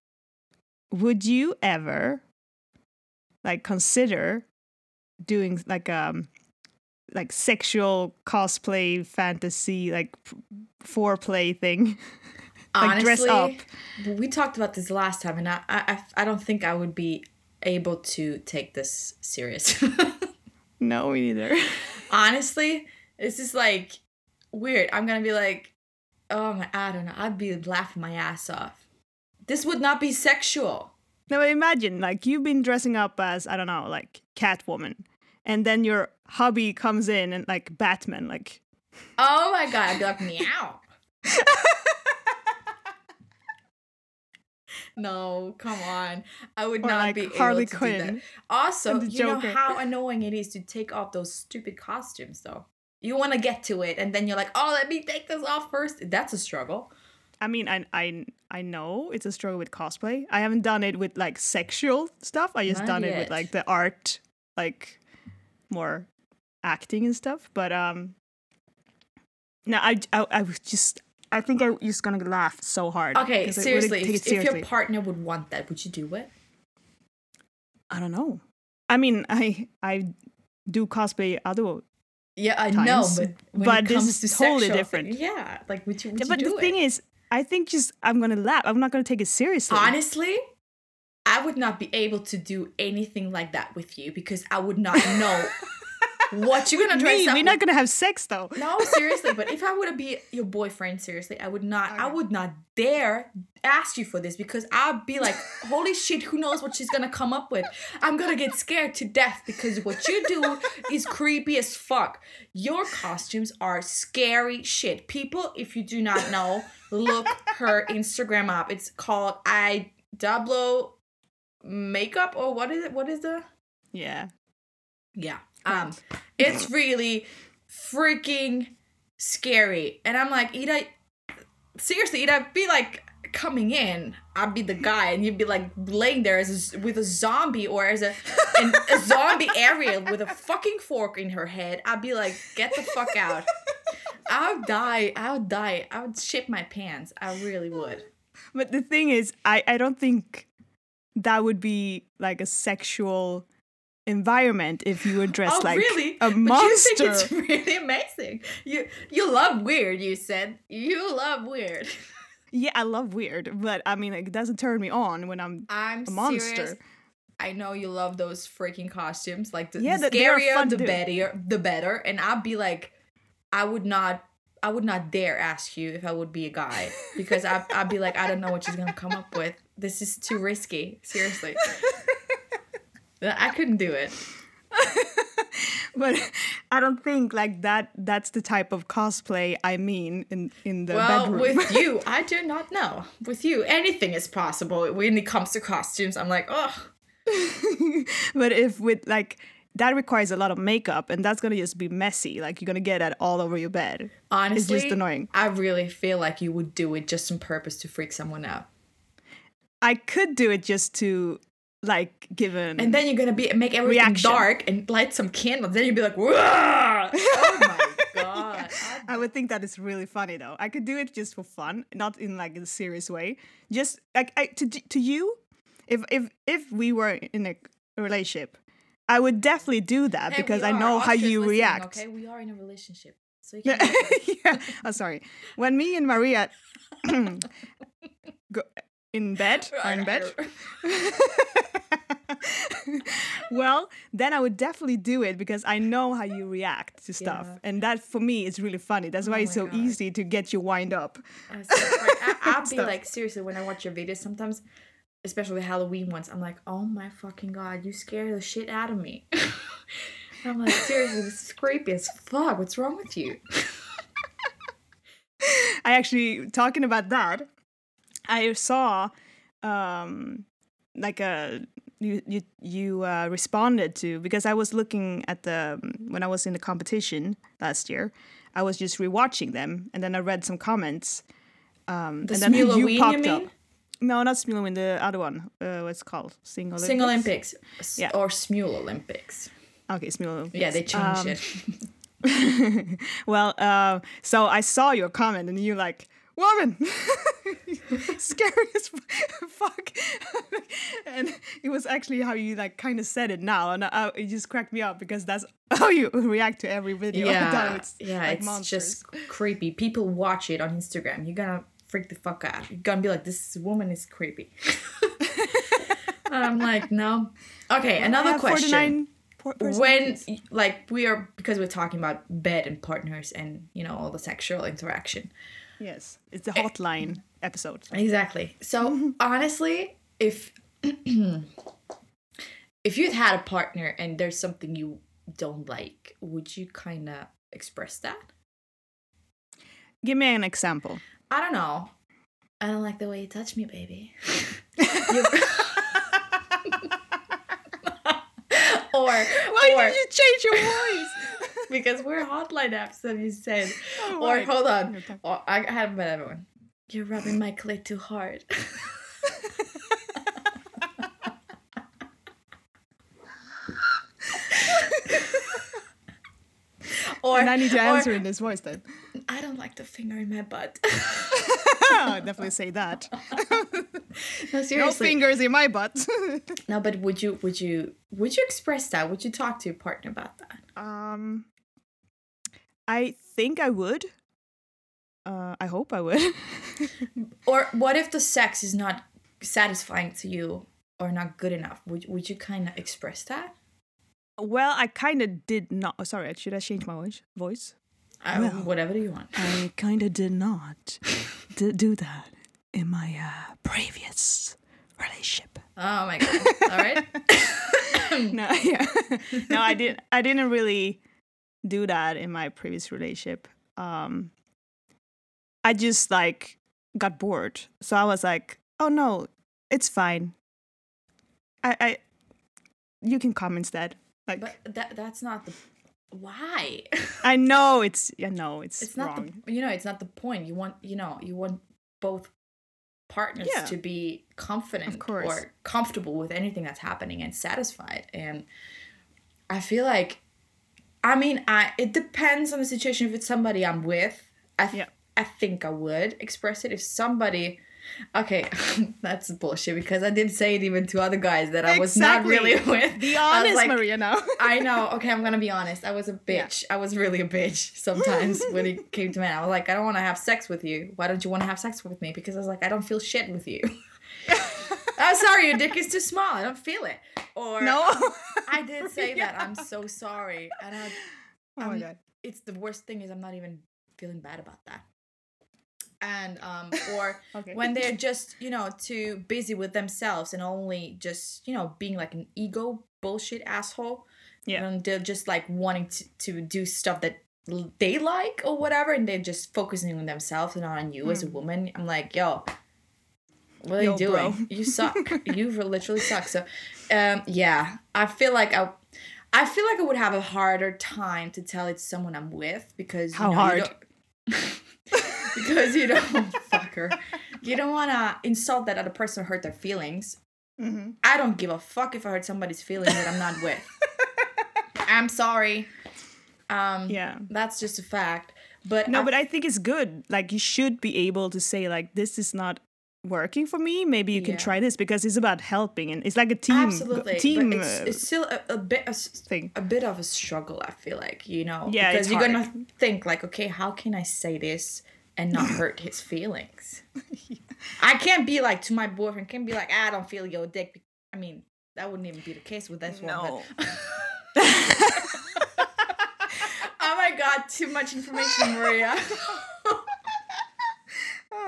C: would you ever like consider doing like um like sexual cosplay fantasy like foreplay thing like dress up
D: we talked about this last time, and I, I, I- I don't think I would be able to take this serious.
C: no me neither
D: Honestly, this is like weird. I'm gonna be like, oh my, I don't know. I'd be laughing my ass off. This would not be sexual.
C: Now imagine like you've been dressing up as I don't know like Catwoman, and then your hubby comes in and like Batman, like
D: Oh my god, I'd be like, meow. no, come on. I would
C: Or
D: not
C: like
D: be
C: Harley
D: able to do that. Also, you know how annoying it is to take off those stupid costumes, though. You want to get to it, and then you're like, "Oh, let me take this off first. That's a struggle.
C: I mean I I I know it's a struggle with cosplay. I haven't done it with like sexual stuff. I just
D: Not
C: done it with like the art, like more acting and stuff. But um, no, I I, I was just. I think I'm just gonna laugh so hard.
D: Okay,
C: I
D: seriously,
C: take it
D: if, if your partner would want that, would you do it?
C: I don't know. I mean, I I do cosplay other
D: Yeah, I
C: Times,
D: know, but when
C: but
D: it
C: this
D: comes
C: is totally different.
D: thing- yeah, like would you? Would
C: Yeah,
D: you
C: but
D: do
C: the
D: it?
C: thing is, I think just I'm gonna laugh. I'm not gonna take it seriously.
D: honestly, I would not be able to do anything like that with you because I would not know what you're gonna dress
C: Me,
D: up.
C: we're not gonna have sex though.
D: No, seriously, but if I were to be your boyfriend, seriously, I would not I would not dare ask you for this because I'd be like, holy shit, who knows what she's gonna come up with? I'm gonna get scared to death because what you do is creepy as fuck. Your costumes are scary shit. People, if you do not know, look her Instagram up. It's called I Double Makeup or what is it? What is the
C: Yeah.
D: yeah. Um, it's really freaking scary. And I'm like, Ida, seriously, Ida, be like coming in. I'd be the guy, and you'd be like laying there as a, with a zombie or as a an, a zombie Ariel with a fucking fork in her head. I'd be like, get the fuck out. I would die. I would die. I would shit my pants. I really would.
C: But the thing is, I, I don't think that would be like a sexual environment if you were dressed
D: oh,
C: like
D: really?
C: a
D: But
C: monster.
D: you think it's really amazing. You you love weird. You said you love weird.
C: Yeah, I love weird, but I mean, it doesn't turn me on when I'm.
D: I'm
C: A monster.
D: serious. I know you love those freaking costumes. Like the,
C: Yeah,
D: the
C: they- they are
D: scarier, the better, the better. And I'd be like, I would not, I would not dare ask you if I would be a guy because I, I'd be like, I don't know what she's gonna come up with. This is too risky. Seriously, I couldn't do it.
C: But I don't think like that. That's the type of cosplay I mean in in the
D: well,
C: bedroom.
D: with you, I do not know. With you, anything is possible when it comes to costumes. I'm like, oh,
C: but if with like that requires a lot of makeup, and that's gonna just be messy. Like you're gonna get that all over your bed.
D: honestly, it's
C: just annoying.
D: I really feel like you would do it just on purpose to freak someone out.
C: I could do it just to like given
D: And then you're gonna be make everything
C: Reaction.
D: dark and light some candles. Then you'd be like, "Whoa!" oh my god!
C: I would think that is really funny though. I could do it just for fun, not in like a serious way. Just like I, to to you, if if if we were in a relationship I would definitely do that
D: Hey,
C: because I know how you
D: listening,
C: react.
D: Okay, we are in a relationship, so you
C: yeah. Oh, sorry. When me and Maria go in bed, are in bed. well, then I would definitely do it because I know how you react to stuff,
D: Yeah.
C: and that for me is really funny. That's oh why
D: Oh
C: it's so
D: God.
C: easy to get you wind up.
D: I, I, I'll be like, seriously, when I watch your videos, sometimes, especially the Halloween ones, I'm like, oh my fucking god, you scare the shit out of me. I'm like, seriously, this is creepy as fuck. What's wrong with you?
C: I actually talking about that. I saw um like a you you you uh, responded to because I was looking at the when I was in the competition last year. I was just rewatching them and then I read some comments. Um,
D: The
C: and then you
D: you
C: popped up.
D: mean?
C: No, not Smuloween, the other one. Uh, what's it called? Sing Olympics.
D: Sing Olympics s-
C: Yeah.
D: or Smule Olympics.
C: Okay, Smule
D: Yeah, they changed
C: Um,
D: it.
C: well, uh, so I saw your comment and you like, woman, scary as fuck. and it was actually how you like kind of said it now, and uh, it just cracked me up because that's how you react to every video.
D: Yeah,
C: it's
D: yeah,
C: like
D: it's
C: monsters.
D: just creepy. People watch it on Instagram. You're gonna freak the fuck out. You're gonna be like, this woman is creepy. I'm like, no. Okay, another question. when like we are because we're talking about bed and partners and you know all the sexual interaction
C: yes, it's the eh. hotline episode.
D: exactly so honestly if if you'd had a partner and there's something you don't like would you kind of express that
C: Give me an example.
D: i don't know i don't like the way you touch me baby You- or
C: Why
D: or
C: did you change your voice?
D: because we're hotline apps and you said
C: Oh,
D: Or
C: right.
D: hold on. I have a better one. You're rubbing my clit too hard. or
C: and I need to
D: or,
C: answer in this voice then.
D: I don't like the finger in my butt.
C: I'll definitely say that.
D: no,
C: No fingers in my butt.
D: No, but would you would you would you express that? Would you talk to your partner about that?
C: um, I think I would. Uh, I hope I would.
D: Or what if the sex is not satisfying to you or not good enough? Would would you kind of express that?
C: well, I kind of did not. Oh, sorry, should I change my voice? Voice?
D: Uh,
C: Well.
D: whatever you want.
C: I kind of did not d- do that in my uh, previous relationship.
D: Oh my god! All right.
C: no, yeah, no, I didn't. I didn't really do that in my previous relationship. Um, I just like got bored, so I was like, "Oh no, it's fine. I, I, you can come instead." Like,
D: But that that's not the why.
C: I know it's, I know it's,
D: it's not
C: wrong.
D: the you know it's not the point. You want you know you want both partners
C: Yeah.
D: to be confident
C: course.
D: or comfortable with anything that's happening and satisfied. And I feel like, I mean, I it depends on the situation. If it's somebody I'm with, I th-
C: Yeah.
D: I think I would express it. If somebody Okay, that's bullshit because I did say it even to other guys that I was not really with.
C: Be
D: was
C: honest,
D: like,
C: Maria. Now.
D: I know. Okay, I'm gonna be honest. I was a
C: Yeah.
D: bitch. I was really a bitch sometimes when it came to men. I was like, I don't want to have sex with you. Why don't you want to have sex with me? Because I was like, I don't feel shit with you. I'm sorry, your dick is too small. I don't feel it. Or
C: no.
D: I did say that. I'm so sorry. And I,
C: oh my
D: um,
C: god.
D: it's the worst thing is I'm not even feeling bad about that. And um, or
C: Okay.
D: when they're just you know too busy with themselves and only just you know being like an ego bullshit asshole
C: Yeah.
D: and they're just like wanting to, to do stuff that they like or whatever and they're just focusing on themselves and not on you as a woman i'm like yo what are
C: Yo,
D: you doing
C: bro.
D: you suck you literally suck so um yeah i feel like i i feel like i would have a harder time to tell it to someone i'm with because you
C: How
D: know,
C: hard?
D: you don't, because you don't fuck her you don't want to insult that other person or hurt their feelings
C: hmm
D: I don't give a fuck if I hurt somebody's feelings that I'm not with. I'm sorry. Um,
C: Yeah.
D: that's just a fact. But
C: No,
D: I-
C: but I think it's good. Like you should be able to say like this is not working for me, maybe you can
D: Yeah.
C: try this because it's about helping and it's like a team
D: Absolutely,
C: team
D: but it's,
C: uh,
D: it's still a, a bit a, s-
C: thing.
D: a bit of a struggle. I feel like you know,
C: Yeah,
D: because
C: it's
D: you're gonna think like, okay, how can I say this and not hurt his feelings? I can't be like to my boyfriend. Can't be like, "Ah, I don't feel your dick. I mean, that wouldn't even be the case with this one.
C: No.
D: But... oh my god, too much information, Maria.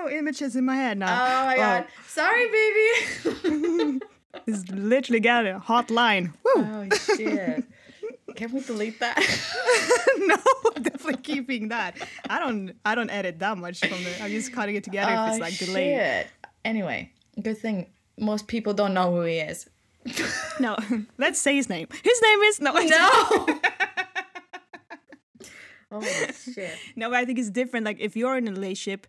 C: Oh, images in my head now.
D: Oh my god. Sorry, baby.
C: It's literally got a hot line. Woo!
D: oh shit. Can we delete that?
C: no, definitely keeping that. I don't I don't edit that much from the I'm just cutting it together if
D: Oh,
C: it's like delayed.
D: shit. Anyway, good thing most people don't know who he is.
C: No, let's say his name. His name is no
D: No. oh shit.
C: No, but I think it's different. Like if you're in a relationship,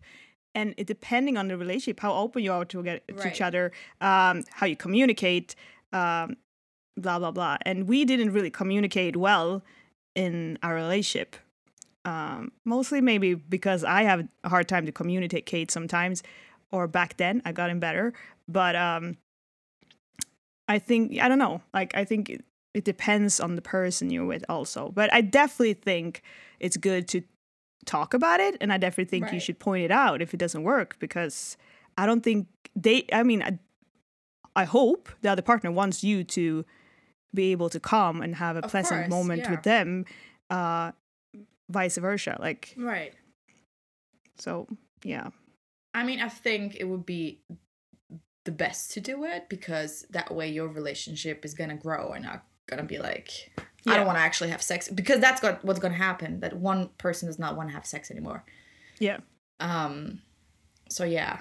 C: and it, depending on the relationship, how open you are to get to each other, um, how you communicate, um, blah blah blah. And we didn't really communicate well in our relationship. Um, mostly maybe because I have a hard time to communicate sometimes, or back then I gotten better. But um, I think I don't know. Like I think it, it depends on the person you're with also. But I definitely think it's good to talk about it and I definitely think you should point it out if it doesn't work because I don't think they I mean I, I hope the other partner wants you to be able to come and have a
D: Of
C: pleasant
D: course,
C: moment
D: yeah.
C: with them uh vice versa like
D: Right.
C: so yeah
D: I mean, I think it would be the best to do it because that way your relationship is gonna grow and not gonna be like I don't want to actually have sex because that's got what's gonna happen. That one person does not want to have sex anymore.
C: yeah
D: Um, so yeah,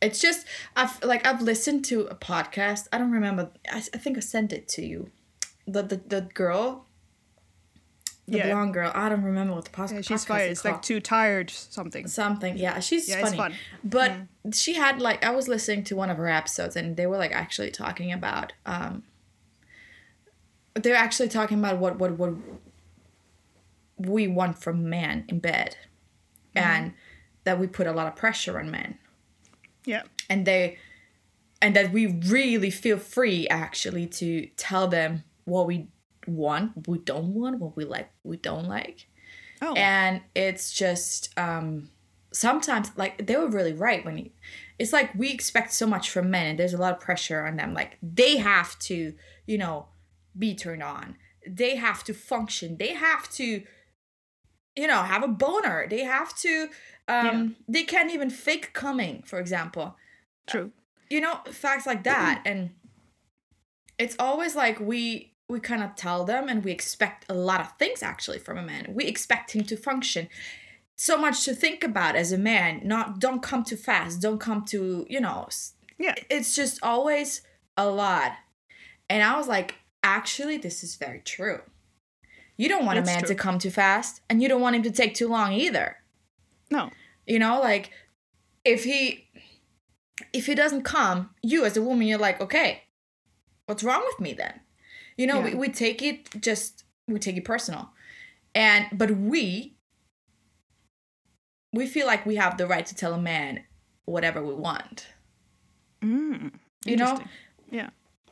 D: it's just I've like I've listened to a podcast. I don't remember. I, I think I sent it to you. The the, the girl, the
C: Yeah.
D: blonde girl. I don't remember what the podcast.
C: yeah she's
D: podcast
C: fired it's like too tired something
D: something. Yeah, she's
C: Yeah, it's
D: funny.
C: fun.
D: But she had like I was listening to one of her episodes and they were like actually talking about um. They're actually talking about what what what we want from men in bed, and that we put a lot of pressure on men.
C: Yeah.
D: And they and that we really feel free actually to tell them what we want what we don't want what we like we don't like.
C: Oh.
D: And it's just um sometimes like they were really right when you it's like we expect so much from men and there's a lot of pressure on them. Like they have to you know be turned on. They have to function. They have to you know have a boner. They have to um they can't even fake coming for example.
C: True.
D: You know facts like that. And it's always like we we kind of tell them and we expect a lot of things actually from a man. We expect him to function. So much to think about as a man not don't come too fast. Don't come too you know
C: yeah.
D: it's just always a lot. And i was like actually this is very true. You don't want
C: It's
D: a man
C: true.
D: to come too fast and you don't want him to take too long either.
C: No.
D: You know like if he if he doesn't come you as a woman you're like okay what's wrong with me then? You know we,
C: Yeah.
D: we take it just we take it personal. And but we we feel like we have the right to tell a man whatever we want.
C: Mm,
D: You know?
C: yeah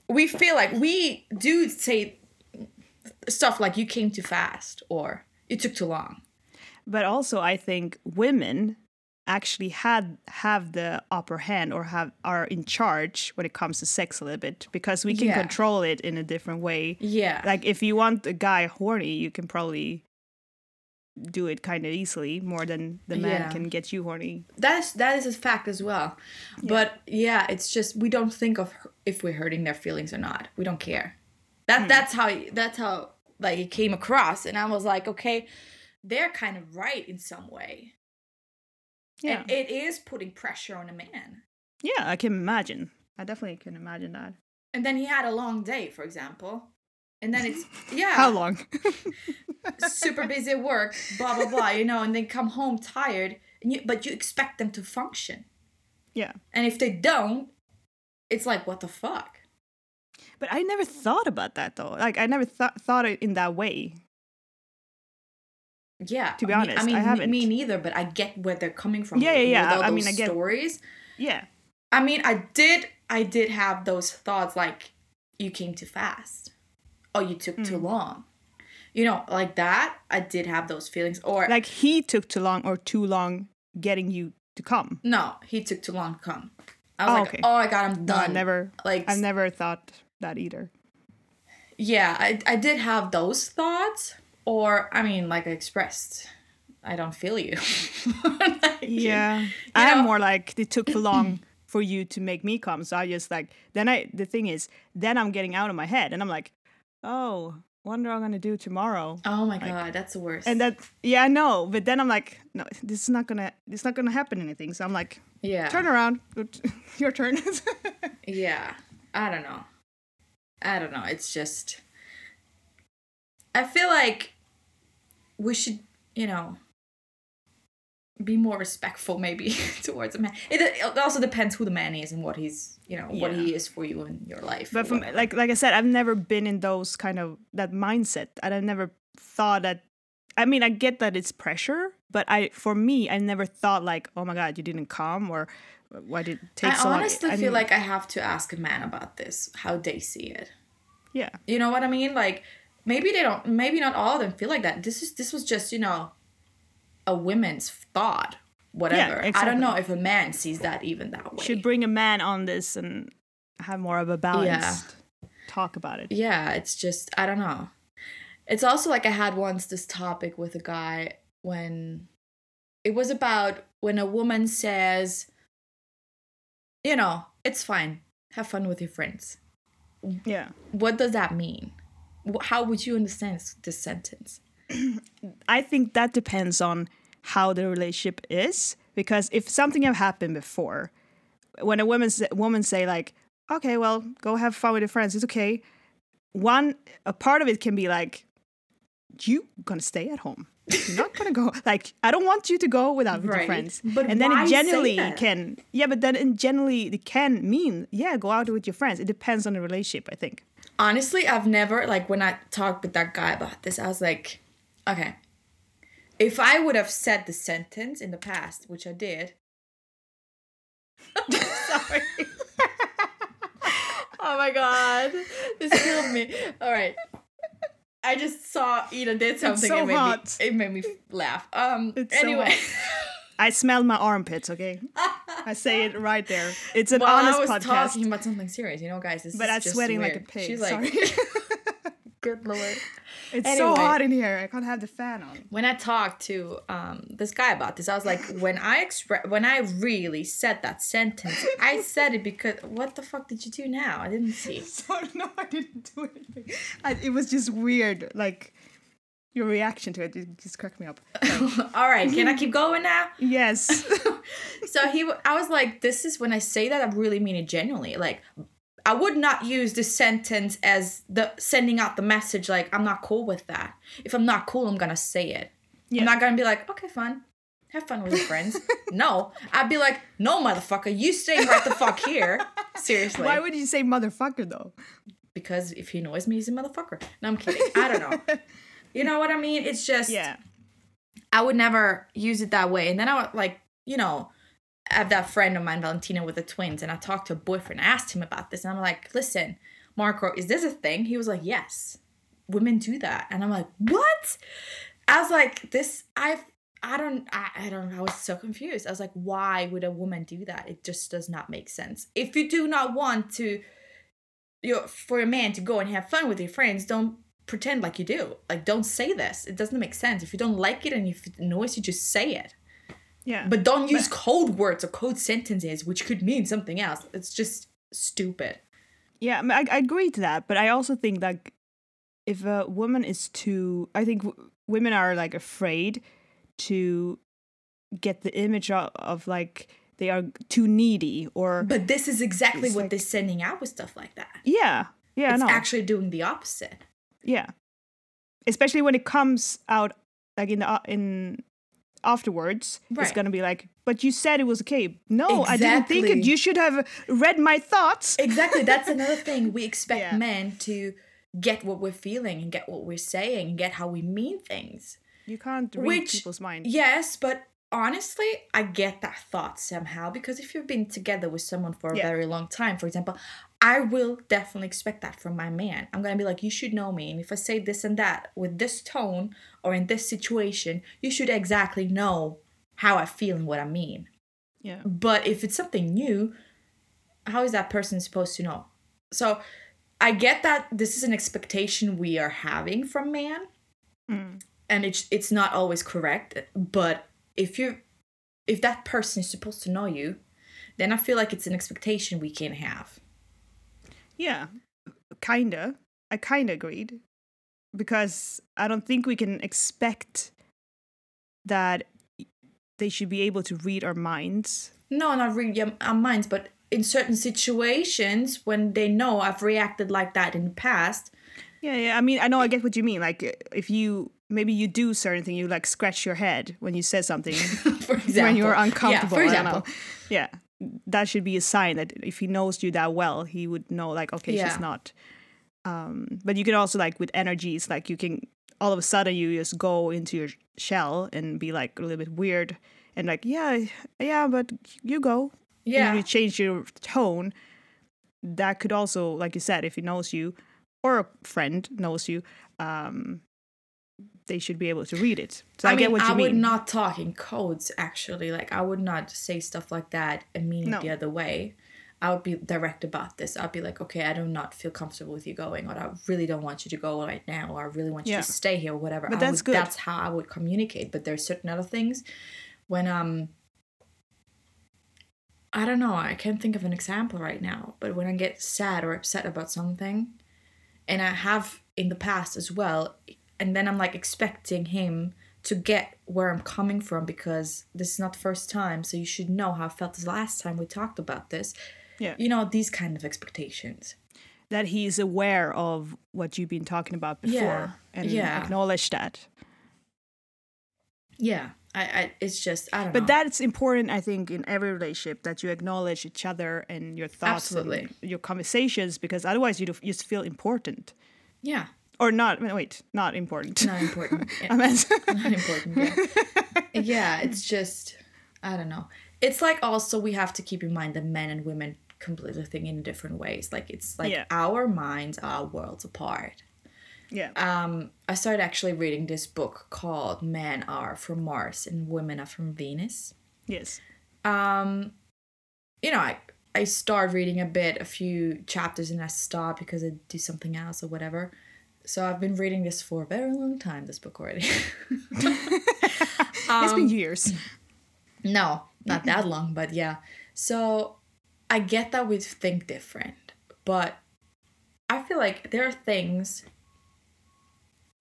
D: we feel like we do say stuff like you came too fast or you took too long
C: but also I think women actually had have the upper hand or have are in charge when it comes to sex a little bit because we can
D: Yeah.
C: control it in a different way.
D: yeah
C: Like if you want a guy horny, you can probably do it kind of easily more than the man
D: Yeah.
C: can get you horny.
D: That's that is a fact as well. But yeah, it's just we don't think of if we're hurting their feelings or not. We don't care. That
C: Hmm.
D: that's how that's how like it came across, and I was like, okay, they're kind of right in some way.
C: Yeah.
D: And it is putting pressure on a man.
C: Yeah, I can imagine. I definitely can imagine that.
D: And then he had a long day, for example. And then it's yeah,
C: How long?
D: super busy at work, blah blah blah, you know, and then come home tired, and you, but you expect them to function.
C: yeah.
D: And if they don't, it's like what the fuck?
C: But I never thought about that though. Like I never th- thought it in that way.
D: Yeah.
C: To be
D: I mean-
C: honest,
D: I mean,
C: I
D: me-
C: haven't.
D: me neither, but I get where they're coming from.
C: Yeah, yeah, yeah, I- mean, I get-
D: stories.
C: Yeah.
D: I mean, I did I did have those thoughts like you came too fast. Or you took too mm. long. You know, like that, I did have those feelings. Or
C: Like he took too long or too long getting you to come.
D: no, he took too long to come. I was
C: Oh,
D: like,
C: okay.
D: oh my god, I'm
C: No,
D: done.
C: I never
D: like
C: I've never thought that either.
D: yeah, I I did have those thoughts. Or I mean, like I expressed, I don't feel you. Like,
C: Yeah.
D: you
C: I'm
D: know-
C: more like it took too long for you to make me come. So I just like then I the thing is, then I'm getting out of my head and I'm like, oh, wonder what I'm gonna do tomorrow.
D: Oh my god, that's the worst.
C: And that yeah, I know. But then I'm like, no, this is not gonna this is not gonna happen anything. So I'm like,
D: yeah.
C: turn around. Your turn.
D: Yeah, I don't know. I don't know. It's just. I feel like we should, you know, be more respectful maybe towards a man. It, it also depends who the man is and what he's, you know, what he is for you in your life.
C: but from like like I said, I've never been in those kind of that mindset. And I never thought that I mean, I get that it's pressure, but I for me, I never thought like, oh my god, you didn't come or why did it take
D: I
C: so long? I
D: honestly
C: feel
D: like I have to ask a man about this, how they see it.
C: yeah,
D: You know what I mean? Like maybe they don't maybe not all of them feel like that. This is this was just, you know, a women's thought. Whatever. I don't know if a man sees that even that way.
C: should bring a man on this and have more of a balanced talk about it.
D: yeah, it's just I don't know. It's also like I had once this topic with a guy when it was about when a woman says, you know, it's fine. Have fun with your friends.
C: Yeah.
D: What does that mean? How would you understand this sentence?
C: I think that depends on how the relationship is because if something have happened before, when a woman say, woman say like, "Okay, well, go have fun with your friends. It's okay." One a part of it can be like, "You gonna stay at home? You're not gonna go. Like, I don't want you to go without with your friends."
D: But
C: and then it generally can, yeah, but then it generally it can mean, yeah, go out with your friends. It depends on the relationship, I think.
D: Honestly, I've never like when I talked with that guy about this, I was like, okay, if I would have said the sentence in the past, which I did. Sorry. oh my god, this killed me. All right. I just saw Ida did something
C: so
D: and made
C: hot.
D: me it made me laugh. Um
C: It's so
D: anyway.
C: I smelled my armpits. Okay, I say it right there. It's an
D: While
C: honest
D: I was
C: podcast.
D: talking about something serious, you know, guys. This
C: but I'm sweating like a pig.
D: She's like,
C: Sorry.
D: Good lord.
C: it's so hot in here. I can't have the fan on.
D: when I talked to um, this guy about this, I was like, when I express, when I really said that sentence, I said it because what the fuck did you do now? I didn't see.
C: Sorry, no, I didn't do anything. I, it was just weird. Like your reaction to it, it just cracked me up.
D: All right, can I keep going now?
C: Yes.
D: So he, I was like, this is when I say that I really mean it genuinely. Like, I would not use this sentence as the sending out the message like I'm not cool with that. If I'm not cool, I'm gonna say it.
C: Yeah.
D: I'm not gonna be like, okay, fun. Have fun with your friends. no, I'd be like, no, motherfucker, you stay right the fuck here. Seriously.
C: Why would you say motherfucker though?
D: because if he annoys me, he's a motherfucker. No, I'm kidding. I don't know. You know what I mean? It's just
C: Yeah.
D: I would never use it that way. And then I would like, you know, I have that friend of mine, Valentina, with the twins, and I talked to a boyfriend. I asked him about this, and I'm like, listen, Marco, is this a thing? He was like, yes, women do that. And I'm like, what? I was like, this, I've, I don't, I, I don't. I was so confused. I was like, why would a woman do that? It just does not make sense. If you do not want to, your, for a man to go and have fun with your friends, don't pretend like you do. Like, don't say this. It doesn't make sense. If you don't like it and if it annoys you, just say it.
C: Yeah.
D: But don't use code words or code sentences, which could mean something else. It's just stupid.
C: Yeah, I, I, I agree to that, but I also think that if a woman is too, I think w- women are like afraid to get the image of, of like they are too needy or
D: But this is exactly what
C: like-
D: they're sending out with stuff like that.
C: yeah, yeah,
D: it's
C: no,
D: actually doing the opposite.
C: yeah, especially when it comes out like in the uh, in afterwards, it's
D: Right.
C: gonna be like, but you said it was okay. No, I didn't think
D: Exactly.
C: it. You should have read my thoughts.
D: Exactly. That's another thing. We expect
C: Yeah.
D: men to get what we're feeling and get what we're saying and get how we mean things.
C: You can't read
D: Which-
C: people's mind.
D: Yes, but honestly, I get that thought somehow because if you've been together with someone for a
C: Yeah.
D: very long time, for example, I will definitely expect that from my man. I'm gonna be like, you should know me, and if I say this and that with this tone or in this situation, you should exactly know how I feel and what I mean.
C: Yeah.
D: But if it's something new, how is that person supposed to know? So I get that this is an expectation we are having from man,
C: Mm.
D: and it's it's not always correct. But if you if that person is supposed to know you, then I feel like it's an expectation we can have.
C: Yeah, kinda. I kinda agreed because I don't think we can expect that they should be able to read our minds.
D: No, not um, our minds, but in certain situations when they know I've reacted like that in the past.
C: Yeah, yeah. I mean, I know. I get what you mean. Like, if you maybe you do certain thing, you like scratch your head when you say something
D: For example,
C: when you're
D: Yeah,
C: uncomfortable.
D: for example.
C: Yeah, that should be a sign that if he knows you that well, he would know. Like, okay,
D: Yeah.
C: she's not. Um, but you can also like with energies, like you can all of a sudden you just go into your shell and be like a little bit weird and like, yeah, yeah, but you go. And
D: yeah,
C: you change your tone. That could also, like you said, if he knows you or a friend knows you, um, they should be able to read it. So I,
D: mean,
C: get what you mean.
D: I would not talk in codes actually. Like I would not say stuff like that and mean
C: No.
D: it the other way. I would be direct about this. I'd be like, okay, I do not feel comfortable with you going, or I really don't want you to go right now, or I really want you
C: Yeah.
D: to stay here, or whatever.
C: But
D: I
C: that's
D: would,
C: good.
D: That's how I would communicate. But there's certain other things when um I don't know, I can't think of an example right now, but when I get sad or upset about something, and I have in the past as well, and then I'm like expecting him to get where I'm coming from because this is not the first time, so you should know how I felt the last time we talked about this.
C: Yeah.
D: You know, these kind of expectations.
C: that he's aware of what you've been talking about before
D: Yeah,
C: and
D: yeah.
C: acknowledge that.
D: Yeah. I, I it's just I don't
C: But
D: know.
C: that's important, I think, in every relationship that you acknowledge each other and your thoughts
D: Absolutely.
C: and your conversations, because otherwise you just feel important
D: yeah.
C: Or not. Wait, not important.
D: Not important. Yeah. Not important. Yeah. yeah, it's just I don't know. It's like also we have to keep in mind that men and women completely think in different ways. Like it's like
C: Yeah.
D: our minds are worlds apart.
C: yeah.
D: Um, I started actually reading this book called Men Are from Mars and Women Are from Venus.
C: yes.
D: Um, you know, I I start reading a bit, a few chapters, and I stop because I do something else or whatever. So I've been reading this for a very long time. This book already.
C: It's been um, years.
D: No, not that long, but yeah. So I get that we think different, but I feel like there are things.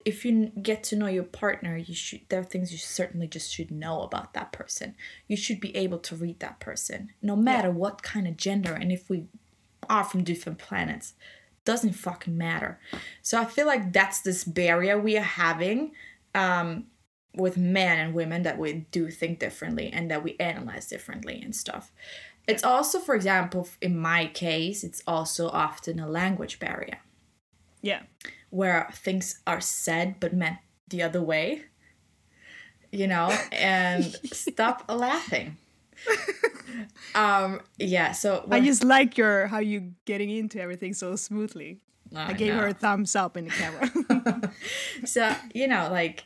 D: If you get to know your partner, you should. There are things you certainly just should know about that person. You should be able to read that person, no matter what kind of gender, and if we are from different planets, doesn't fucking matter. So I feel like that's this barrier we are having. Um, with men and women that we do think differently and that we analyze differently and stuff. It's also, for example, in my case, it's also often a language barrier
C: Yeah.
D: where things are said but meant the other way, you know, and stop laughing. um, yeah, so
C: I just like your how you getting into everything so smoothly. I, gave her a thumbs up in the camera.
D: So, you know, like,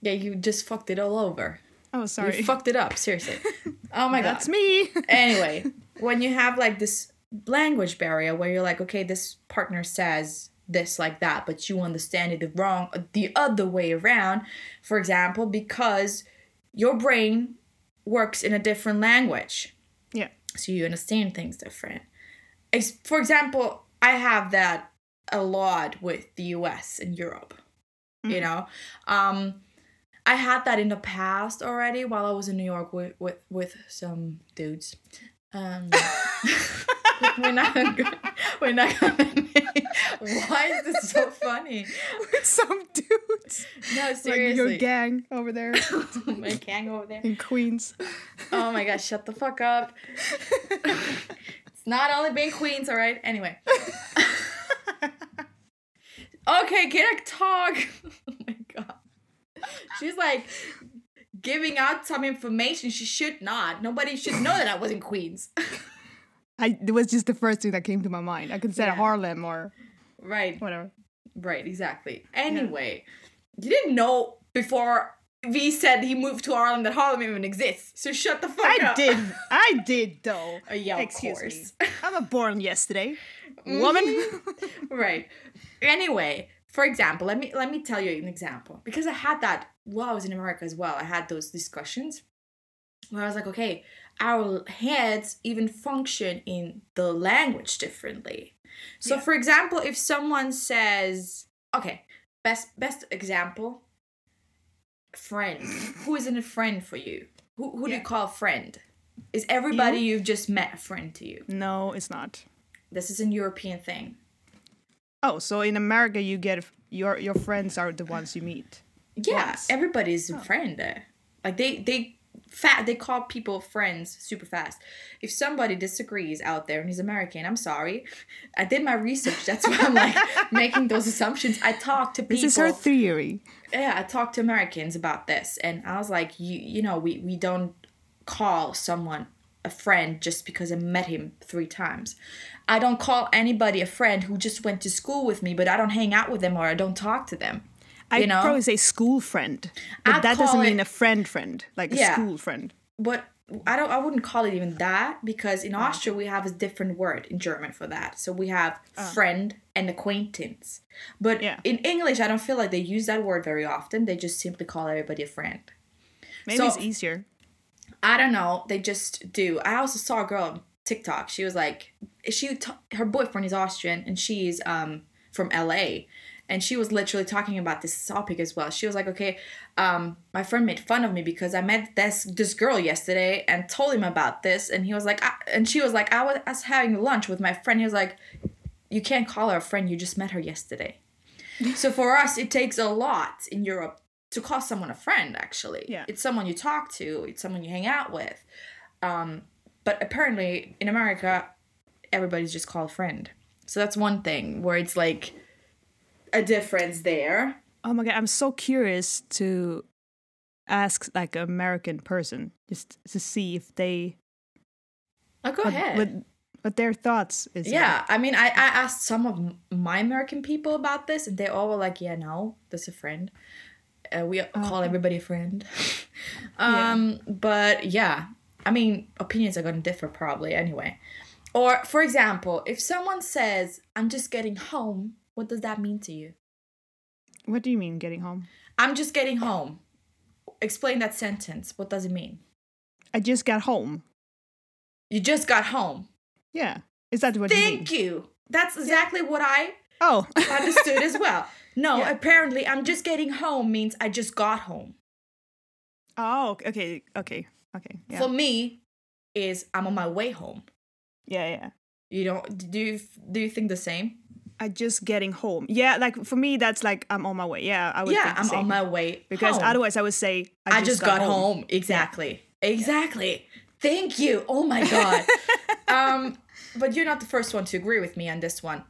D: yeah, you just fucked it all over.
C: oh, sorry.
D: You fucked it up, seriously. Oh my god.
C: That's me.
D: anyway, when you have like this language barrier where you're like, okay, this partner says this like that, but you understand it the wrong the other way around, for example, because your brain works in a different language.
C: yeah.
D: So you understand things different. For example, I have that a lot with the US and Europe. You know? Um I had that in the past already while I was in New York with with, with some dudes. Um we're not gonna, we're not gonna Why is this so funny?
C: With some dudes.
D: No,
C: Like your gang over there
D: My gang over there.
C: in Queens.
D: Oh my gosh, shut the fuck up. it's not only being queens, all right? Anyway. okay, get a talk? oh my god. She's like giving out some information she should not. Nobody should know that I was in Queens.
C: I it was just the first thing that came to my mind. I could say
D: Yeah.
C: Harlem or
D: right.
C: whatever.
D: Right, exactly. Anyway, you didn't know before V said he moved to Harlem that Harlem even exists. So shut the fuck
C: I
D: up.
C: I did. I did though.
D: Uh, yeah,
C: Excuse
D: course.
C: me. I'm a born yesterday woman.
D: right. Anyway, for example, let me let me tell you an example because I had that while I was in America as well. I had those discussions where I was like, okay, our heads even function in the language differently. So,
C: Yeah.
D: for example, if someone says, okay, best best example, friend. who isn't a friend for you? Who who do you call a friend? Is everybody you've just met a friend to you?
C: no, it's not.
D: This is a European thing.
C: Oh, so in America you get your your friends are the ones you meet.
D: Yeah,
C: Once.
D: everybody's a oh. friend there. Like they they fat they call people friends super fast. If somebody disagrees out there and he's American, I'm sorry. I did my research. That's why I'm like making those assumptions. I talk to people.
C: This is her theory.
D: yeah, I talked to Americans about this, and I was like, you you know, we we don't call someone a friend just because I met him three times. I don't call anybody a friend who just went to school with me, but I don't hang out with them or I don't talk to them.
C: I
D: You know?
C: probably say school friend, but
D: I'd
C: that doesn't
D: it-
C: mean a friend friend, like a
D: Yeah.
C: school friend.
D: but I don't I wouldn't call it even that because
C: Ah.
D: in Austria we have a different word in German for that. So we have friend and acquaintance. But
C: Ah. Yeah.
D: in English I don't feel like they use that word very often. They just simply call everybody a friend.
C: Maybe
D: So-
C: it's easier.
D: I don't know, they just do. I also saw a girl on TikTok. She was like she t- her boyfriend is Austrian and she's um from LA. And she was literally talking about this topic as well. She was like, "Okay, um, my friend made fun of me because I met this this girl yesterday and told him about this, and he was like, I, and she was like, I was, I was having lunch with my friend. He was like, you can't call her a friend. You just met her yesterday. so for us, it takes a lot in Europe to call someone a friend. Actually,
C: Yeah.
D: it's someone you talk to. It's someone you hang out with. Um, but apparently in America, everybody's just called friend. So that's one thing where it's like a difference there.
C: Oh my god, I'm so curious to ask like an American person just to see if they
D: Oh, go
C: what,
D: ahead.
C: what, what their thoughts is.
D: Yeah, I mean, I, I asked some of my American people about this, and they all were like, "Yeah, no, that's a friend. Uh, we call everybody a friend." um, but yeah, I mean, opinions are gonna differ probably anyway. Or, for example, if someone says, "I'm just getting home," what does that mean to you?
C: What do you mean getting home?
D: I'm just getting home. Explain that sentence. What does it mean?
C: I just got home.
D: You just got home.
C: Yeah. Is that what you mean?
D: Thank you. That's exactly what I
C: Oh.
D: understood as well. No,
C: Yeah.
D: apparently I'm just getting home means I just got home.
C: oh, okay, okay, okay. Yeah.
D: For me, is I'm on my way home.
C: yeah, yeah.
D: You don't do you do you think the same?
C: I just getting home. Yeah, like for me that's like I'm on my way. Yeah, I would
D: yeah, I'm on my way
C: because
D: home.
C: otherwise I would say I
D: I
C: just,
D: just got, home. Exactly. Exactly. Thank you. Oh my god. um, but you're not the first one to agree with me on this one,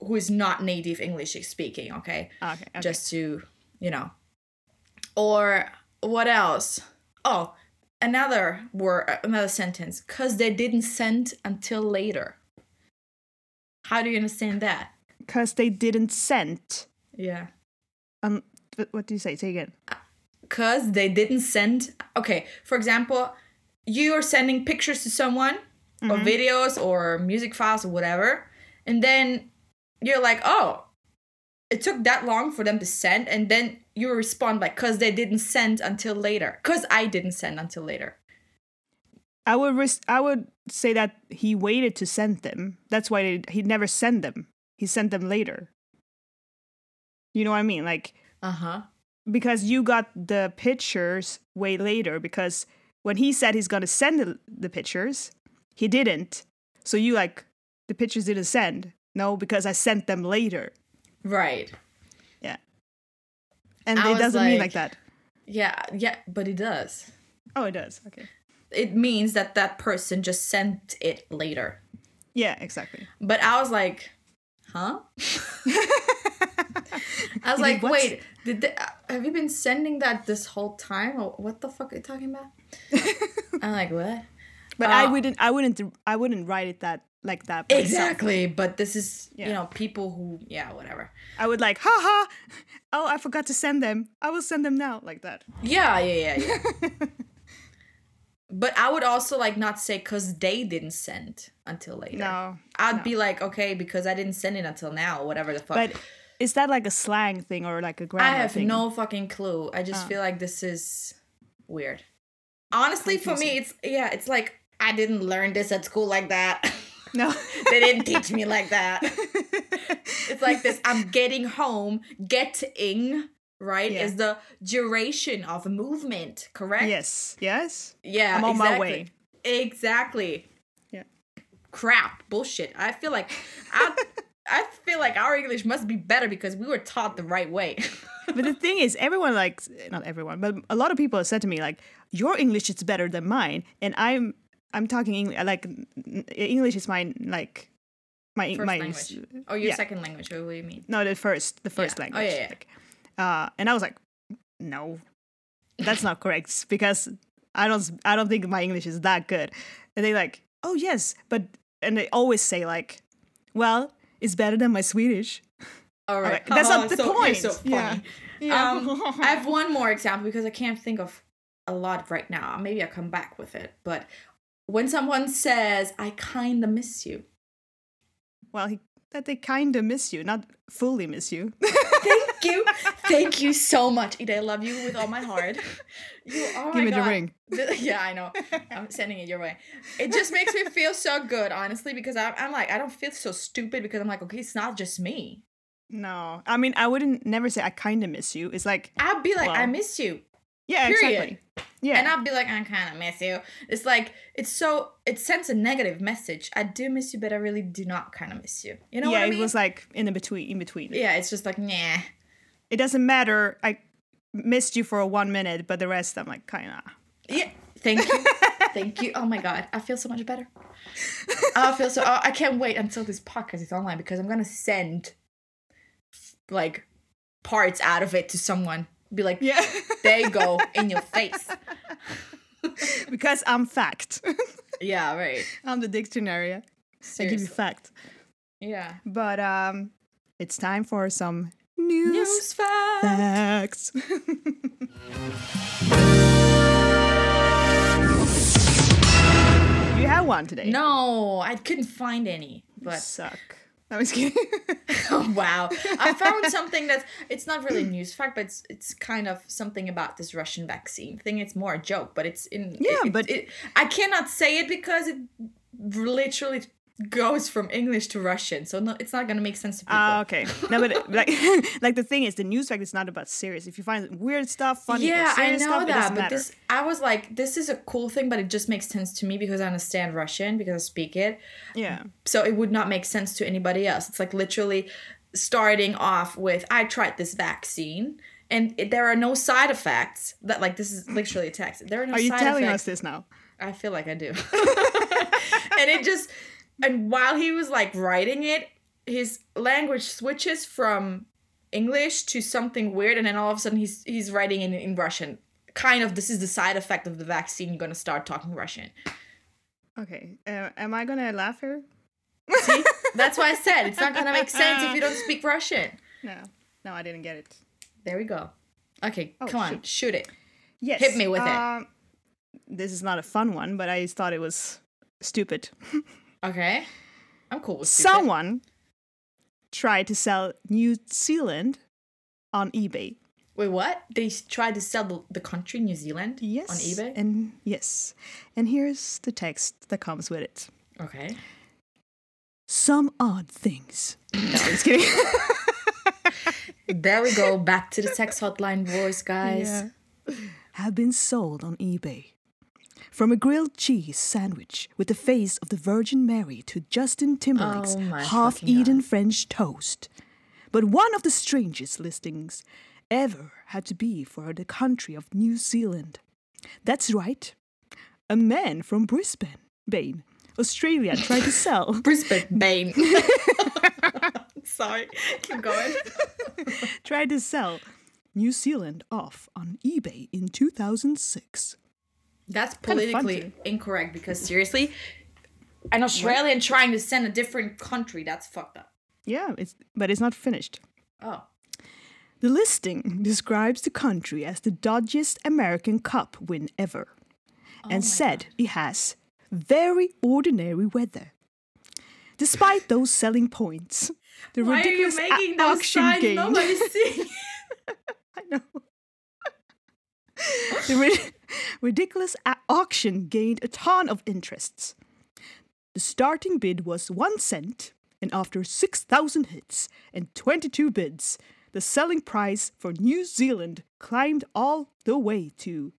D: who is not native English speaking. Okay.
C: Okay, okay.
D: just to you know or what else oh another word another sentence because they didn't send until later how do you understand that
C: because they didn't send.
D: yeah
C: Um, what do you say? Say again.
D: because they didn't send okay for example you are sending pictures to someone or videos or music files or whatever and then you're like oh it took that long for them to send and then you respond like because they didn't send until later because i didn't send until later
C: I would ris- I would say that he waited to send them. That's why he never sent them. He sent them later. You know what I mean? Like
D: uh-huh
C: because you got the pictures way later because when he said he's going to send the, the pictures, he didn't. So you like the pictures didn't send. No, because I sent them later.
D: right
C: Yeah. And
D: I
C: it doesn't mean
D: like-
C: like that.
D: yeah yeah but it does
C: Oh, it does. Okay.
D: it means that that person just sent it later
C: Yeah, exactly.
D: but i was like huh I was like, wait, did they, uh, have you been sending that this whole time? Or what the fuck are you talking about? I'm like, what?
C: But I
D: Uh,
C: wouldn't. I wouldn't. I wouldn't write it that like that. myself.
D: Exactly. But this is,
C: Yeah.
D: you know, people who, yeah, whatever.
C: I would like, haha. Oh, I forgot to send them. I will send them now, like that.
D: Yeah, yeah, yeah, yeah. but I would also like not say because they didn't send until later.
C: No.
D: I'd
C: no.
D: be like, okay, because I didn't send it until now, whatever the fuck.
C: But is that like a slang thing or like a grammar
D: I have
C: thing?
D: no fucking clue. I just
C: Oh.
D: feel like this is weird. Honestly, for me, it's yeah, it's like I didn't learn this at school like that.
C: No.
D: they didn't teach me like that. It's like this. I'm getting home. Getting right
C: Yeah.
D: is the duration of movement. Correct.
C: yes. Yes.
D: Yeah.
C: I'm on my
D: exactly.
C: way.
D: Exactly.
C: Yeah.
D: Crap. Bullshit. I feel like I, I feel like our English must be better because we were taught the right way.
C: But the thing is, everyone like not everyone, but a lot of people have said to me like, "Your English is better than mine," and I'm I'm talking English like English is my like my
D: First
C: my
D: language. Oh, your
C: yeah.
D: second language. What do you mean?
C: no the first the first
D: Yeah. Oh,
C: language.
D: yeah, yeah.
C: Like, uh, and I was like, no, that's not correct because I don't I don't think my English is that good. And they like, oh yes, but and they always say like, well, it's better than my Swedish.
D: All right.
C: like, that's not the
D: so,
C: point.
D: So
C: Yeah. Yeah.
D: Um, I have one more example because I can't think of a lot right now. Maybe I'll come back with it. But when someone says, I kind of miss you.
C: Well, he, that they kind of miss you, not fully miss you.
D: Thank you. Thank you so much. Ida, I love you with all my heart. You, oh
C: Give me the ring.
D: Yeah, I know. I'm sending it your way. It just makes me feel so good, honestly, because I'm, I'm like, I don't feel so stupid because I'm like, okay, it's not just me.
C: No, I mean, I wouldn't never say I kind of miss you. It's like,
D: I'd be like, I
C: Well,
D: miss you.
C: yeah,
D: Period.
C: exactly. Yeah,
D: And I'd be like, I kind of miss you. It's like, it's so, it sends a negative message. I do miss you, but I really do not kind of miss you. You know
C: yeah,
D: what I mean?
C: it was like in the between, in between.
D: yeah, it's just like, nah.
C: It doesn't matter. I missed you for one minute, but the rest, I'm like, kind of.
D: Yeah. Thank you. Thank you. Oh my God. I feel so much better. I feel so, oh, I can't wait until this podcast is online because I'm going to send like parts out of it to someone. Be like,
C: Yeah,
D: there you go, in your face.
C: because I'm fact.
D: Yeah, right.
C: I'm the dictionary. I give you fact.
D: Yeah.
C: But um, it's time for some news,
D: News fact.
C: facts. you have one today.
D: No, I couldn't find any. But
C: suck. I was kidding.
D: oh, wow, I found something that's it's not really a news fact, but it's it's kind of something about this Russian vaccine thing. It's more a joke, but it's in
C: Yeah,
D: it-
C: but-
D: it, I cannot say it because it literally goes from English to Russian, so no, it's not gonna make sense to people.
C: Ah, okay. No, but like, like the thing is, the news fact is not about serious. If you find weird stuff, funny,
D: yeah, I know
C: stuff,
D: that, but
C: matter.
D: this I was like, this is a cool thing, but it just makes sense to me because I understand Russian because I speak it.
C: yeah,
D: so it would not make sense to anybody else. It's like literally starting off with I tried this vaccine and it, there are no side effects. That like this is literally a text. There are no
C: are you
D: side
C: telling
D: effects.
C: us this now?
D: I feel like I do. and it just and while he was like writing it, his language switches from English to something weird and then all of a sudden he's he's writing in in Russian. Kind of this is the side effect of the vaccine. You're gonna start talking Russian.
C: Okay, uh, am I gonna laugh here?
D: See? That's why I said it's not gonna make sense if you don't speak Russian.
C: No, no, I didn't get it.
D: There we go. Okay,
C: Oh,
D: come on,
C: shoot.
D: shoot it.
C: Yes,
D: Hit me with it.
C: um, This is not a fun one, but I thought it was stupid.
D: Okay, I'm cool with stupid.
C: Someone tried to sell New Zealand on eBay.
D: Wait, what? They tried to sell the, the country, New Zealand,
C: Yes,
D: on eBay.
C: and yes, and here's the text that comes with it.
D: okay.
C: Some odd things. No, just kidding.
D: There we go. Back to the text hotline voice, guys.
C: Yeah. Have been sold on eBay. From a grilled cheese sandwich with the face of the Virgin Mary to Justin Timberlake's
D: Oh
C: half eaten
D: God.
C: French toast. But one of the strangest listings ever had to be for the country of New Zealand. That's right. A man from Brisbane, Bane, Australia tried to sell
D: Brisbane, Bane. Sorry. Keep going.
C: tried to sell New Zealand off on eBay in 2006.
D: That's politically incorrect because seriously, an Australian trying to send a different country, that's fucked up.
C: Yeah, it's but it's not finished.
D: Oh.
C: The listing describes the country as the dodgiest America's Cup win ever
D: Oh
C: and said it has very ordinary weather. Despite those selling points, the
D: Why are you
C: ridiculous
D: making those
C: auction
D: signs?
C: gained.
D: Nobody's seeing.
C: I know. the ri- ridiculous a- auction gained a ton of interests. The starting bid was one cent, and after 6,000 hits and 22 bids, the selling price for New Zealand climbed all the way to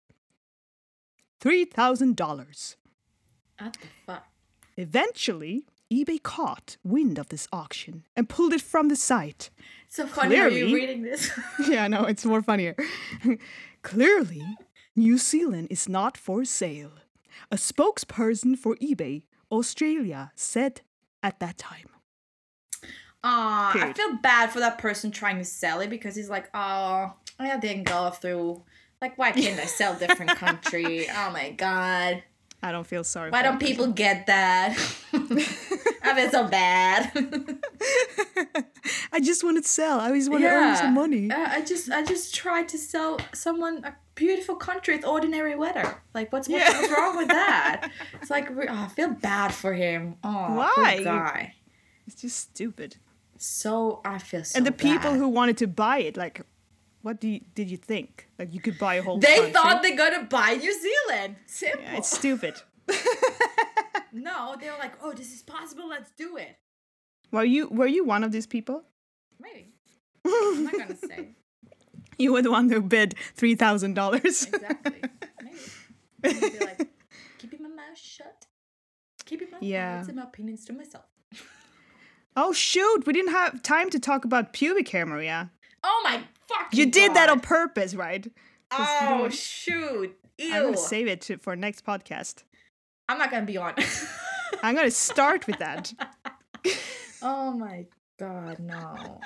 C: $3,000.
D: What the fuck?
C: Eventually, eBay caught wind of this auction and pulled it from the site.
D: So funny are you reading this?
C: yeah, no, it's more funnier. Clearly, New Zealand is not for sale. A spokesperson for eBay Australia said at that time.
D: Aw, I feel bad for that person trying to sell it because he's like, oh, I didn't go through. Like, why can't I sell different country? Oh my god.
C: I don't feel sorry.
D: Why
C: for
D: don't
C: that
D: people get that? I feel so bad.
C: I just want to sell. I just want to earn some money.
D: Uh, I just I just tried to sell someone a beautiful country with ordinary weather. Like what's what's,
C: Yeah.
D: what's wrong with that? It's like oh, I feel bad for him. Oh,
C: Why?
D: poor guy.
C: It's just stupid.
D: So I feel so.
C: and the people
D: bad.
C: who wanted to buy it, like, what do you, did you think? Like, you could buy a whole.
D: they
C: country?
D: thought they're gonna buy New Zealand. Simple.
C: Yeah, it's stupid.
D: no, they were like, oh, this is possible. Let's do it.
C: Were you were you one of these people?
D: Maybe. I'm not gonna say
C: You were the one who bid three thousand dollars.
D: exactly. Maybe. Be like, keeping my mouth shut. Keeping my
C: Yeah.
D: thoughts and my opinions to myself.
C: Oh shoot, we didn't have time to talk about pubic hair, Maria.
D: Oh my fucking
C: You did that on purpose, right?
D: Oh shoot! Ew!
C: I'm gonna save it to, for next podcast.
D: I'm not gonna be on.
C: I'm gonna start with that
D: oh my god, no!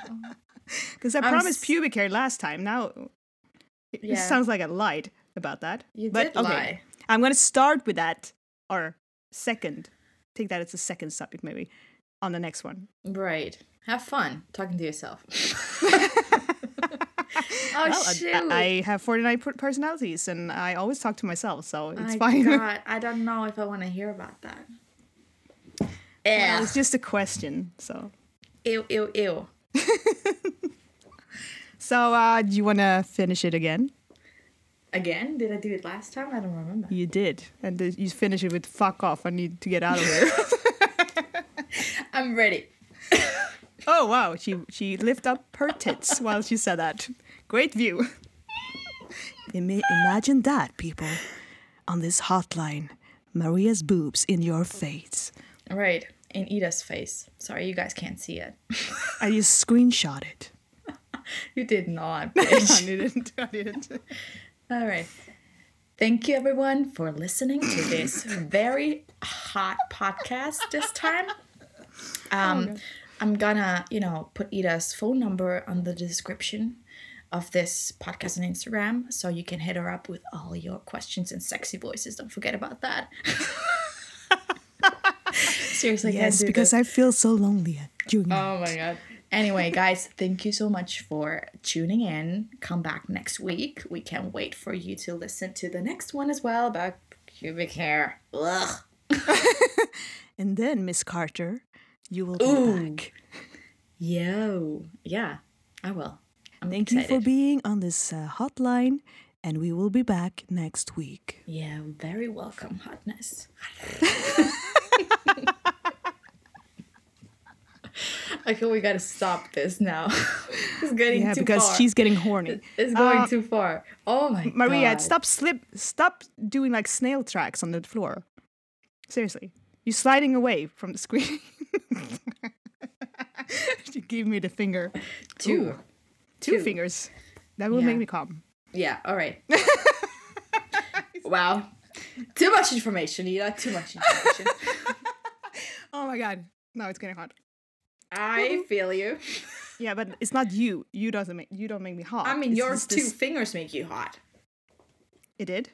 C: because I
D: I'm
C: promised
D: s-
C: pubic hair last time. Now it
D: Yeah.
C: sounds like I lied about that.
D: You
C: but
D: did
C: okay,
D: lie.
C: I'm gonna start with that or second. Take that as a second subject maybe on the next one.
D: Right. Have fun talking to yourself. oh
C: Well, I-
D: shoot!
C: I, I have 49 personalities and I always talk to myself, so it's
D: My
C: fine.
D: God, I don't know if I want to hear about that. Yeah.
C: Well, it's just a question. So,
D: ew, ew, ew.
C: So uh, do you want to finish it again?
D: Again? Did I do it last time? I don't remember.
C: You did, and th- you finish it with "fuck off." I need to get out of here.
D: I'm ready.
C: oh wow, she she lifted up her tits while she said that. Great view. Ima- imagine that, people. On this hotline, Maria's boobs in your face.
D: Right. In Ida's face. Sorry, you guys can't see it.
C: I just screenshot it.
D: You did not,
C: I didn't. I didn't.
D: All right. Thank you, everyone, for listening to this very hot podcast this time. Um, I'm gonna, you know, put Ida's phone number on the description of this podcast on Instagram so you can hit her up with all your questions and sexy voices. Don't forget about that. Seriously,
C: Yes, because
D: this.
C: I feel so lonely during.
D: Oh my god. Anyway, guys, thank you so much for tuning in. Come back next week. We can't wait for you to listen to the next one as well about pubic hair. Ugh.
C: and then, Miss Carter, you will be
D: Ooh.
C: back.
D: Yo. Yeah, I will. I'm
C: Thank you for being on this uh, hotline, and we will be back next week.
D: Yeah, very welcome, hotness. okay, we gotta stop this now. it's getting too far.
C: Yeah,
D: too
C: because
D: far.
C: she's getting horny.
D: It's going
C: Uh,
D: too far. Oh my god.
C: Maria,
D: god.
C: stop slip stop doing like snail tracks on the floor. Seriously. You're sliding away from the screen. she gave me the finger.
D: Two.
C: Two,
D: Two.
C: fingers. That will
D: Yeah.
C: make me calm.
D: Yeah, all right. wow. Too much information, Ida. Too much information.
C: Oh my god. No, it's getting hot.
D: I mm-hmm. feel you.
C: Yeah, but it's not you. You doesn't make you don't make me hot.
D: I mean,
C: It's
D: your two
C: this-
D: fingers make you hot.
C: It did.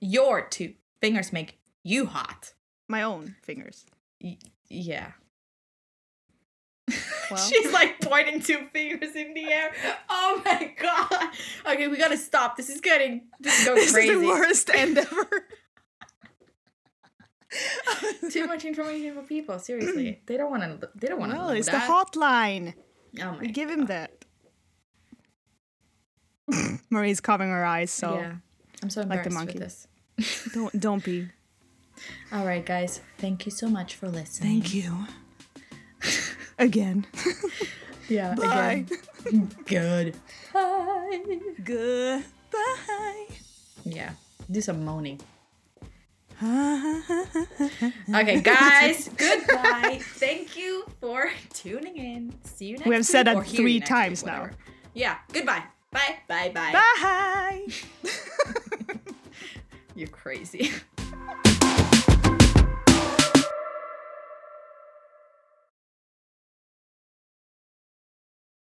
D: Your two fingers make you hot.
C: My own fingers.
D: Y- yeah.
C: Well.
D: She's like pointing two fingers in the air. Oh my god. Okay, we gotta stop. This is getting this is going
C: This
D: crazy.
C: is the worst end ever.
D: Too much information for people. Seriously, they don't want to. They don't want to know
C: it's
D: that.
C: the hotline.
D: Oh my.
C: Give him that. Marie's covering her eyes, so
D: Yeah, I'm so
C: Like the
D: embarrassed
C: monkey.
D: with this.
C: don't don't be.
D: All right, guys. Thank you so much for listening.
C: Thank you. Again.
D: Yeah.
C: Bye.
D: Again. Good. Bye.
C: Goodbye.
D: Yeah. Do some moaning. Okay, guys. goodbye. Thank you for tuning in. See you next time.
C: We have said that three times
D: week,
C: now.
D: Yeah. Goodbye. Bye. Bye. Bye.
C: Bye.
D: You're crazy.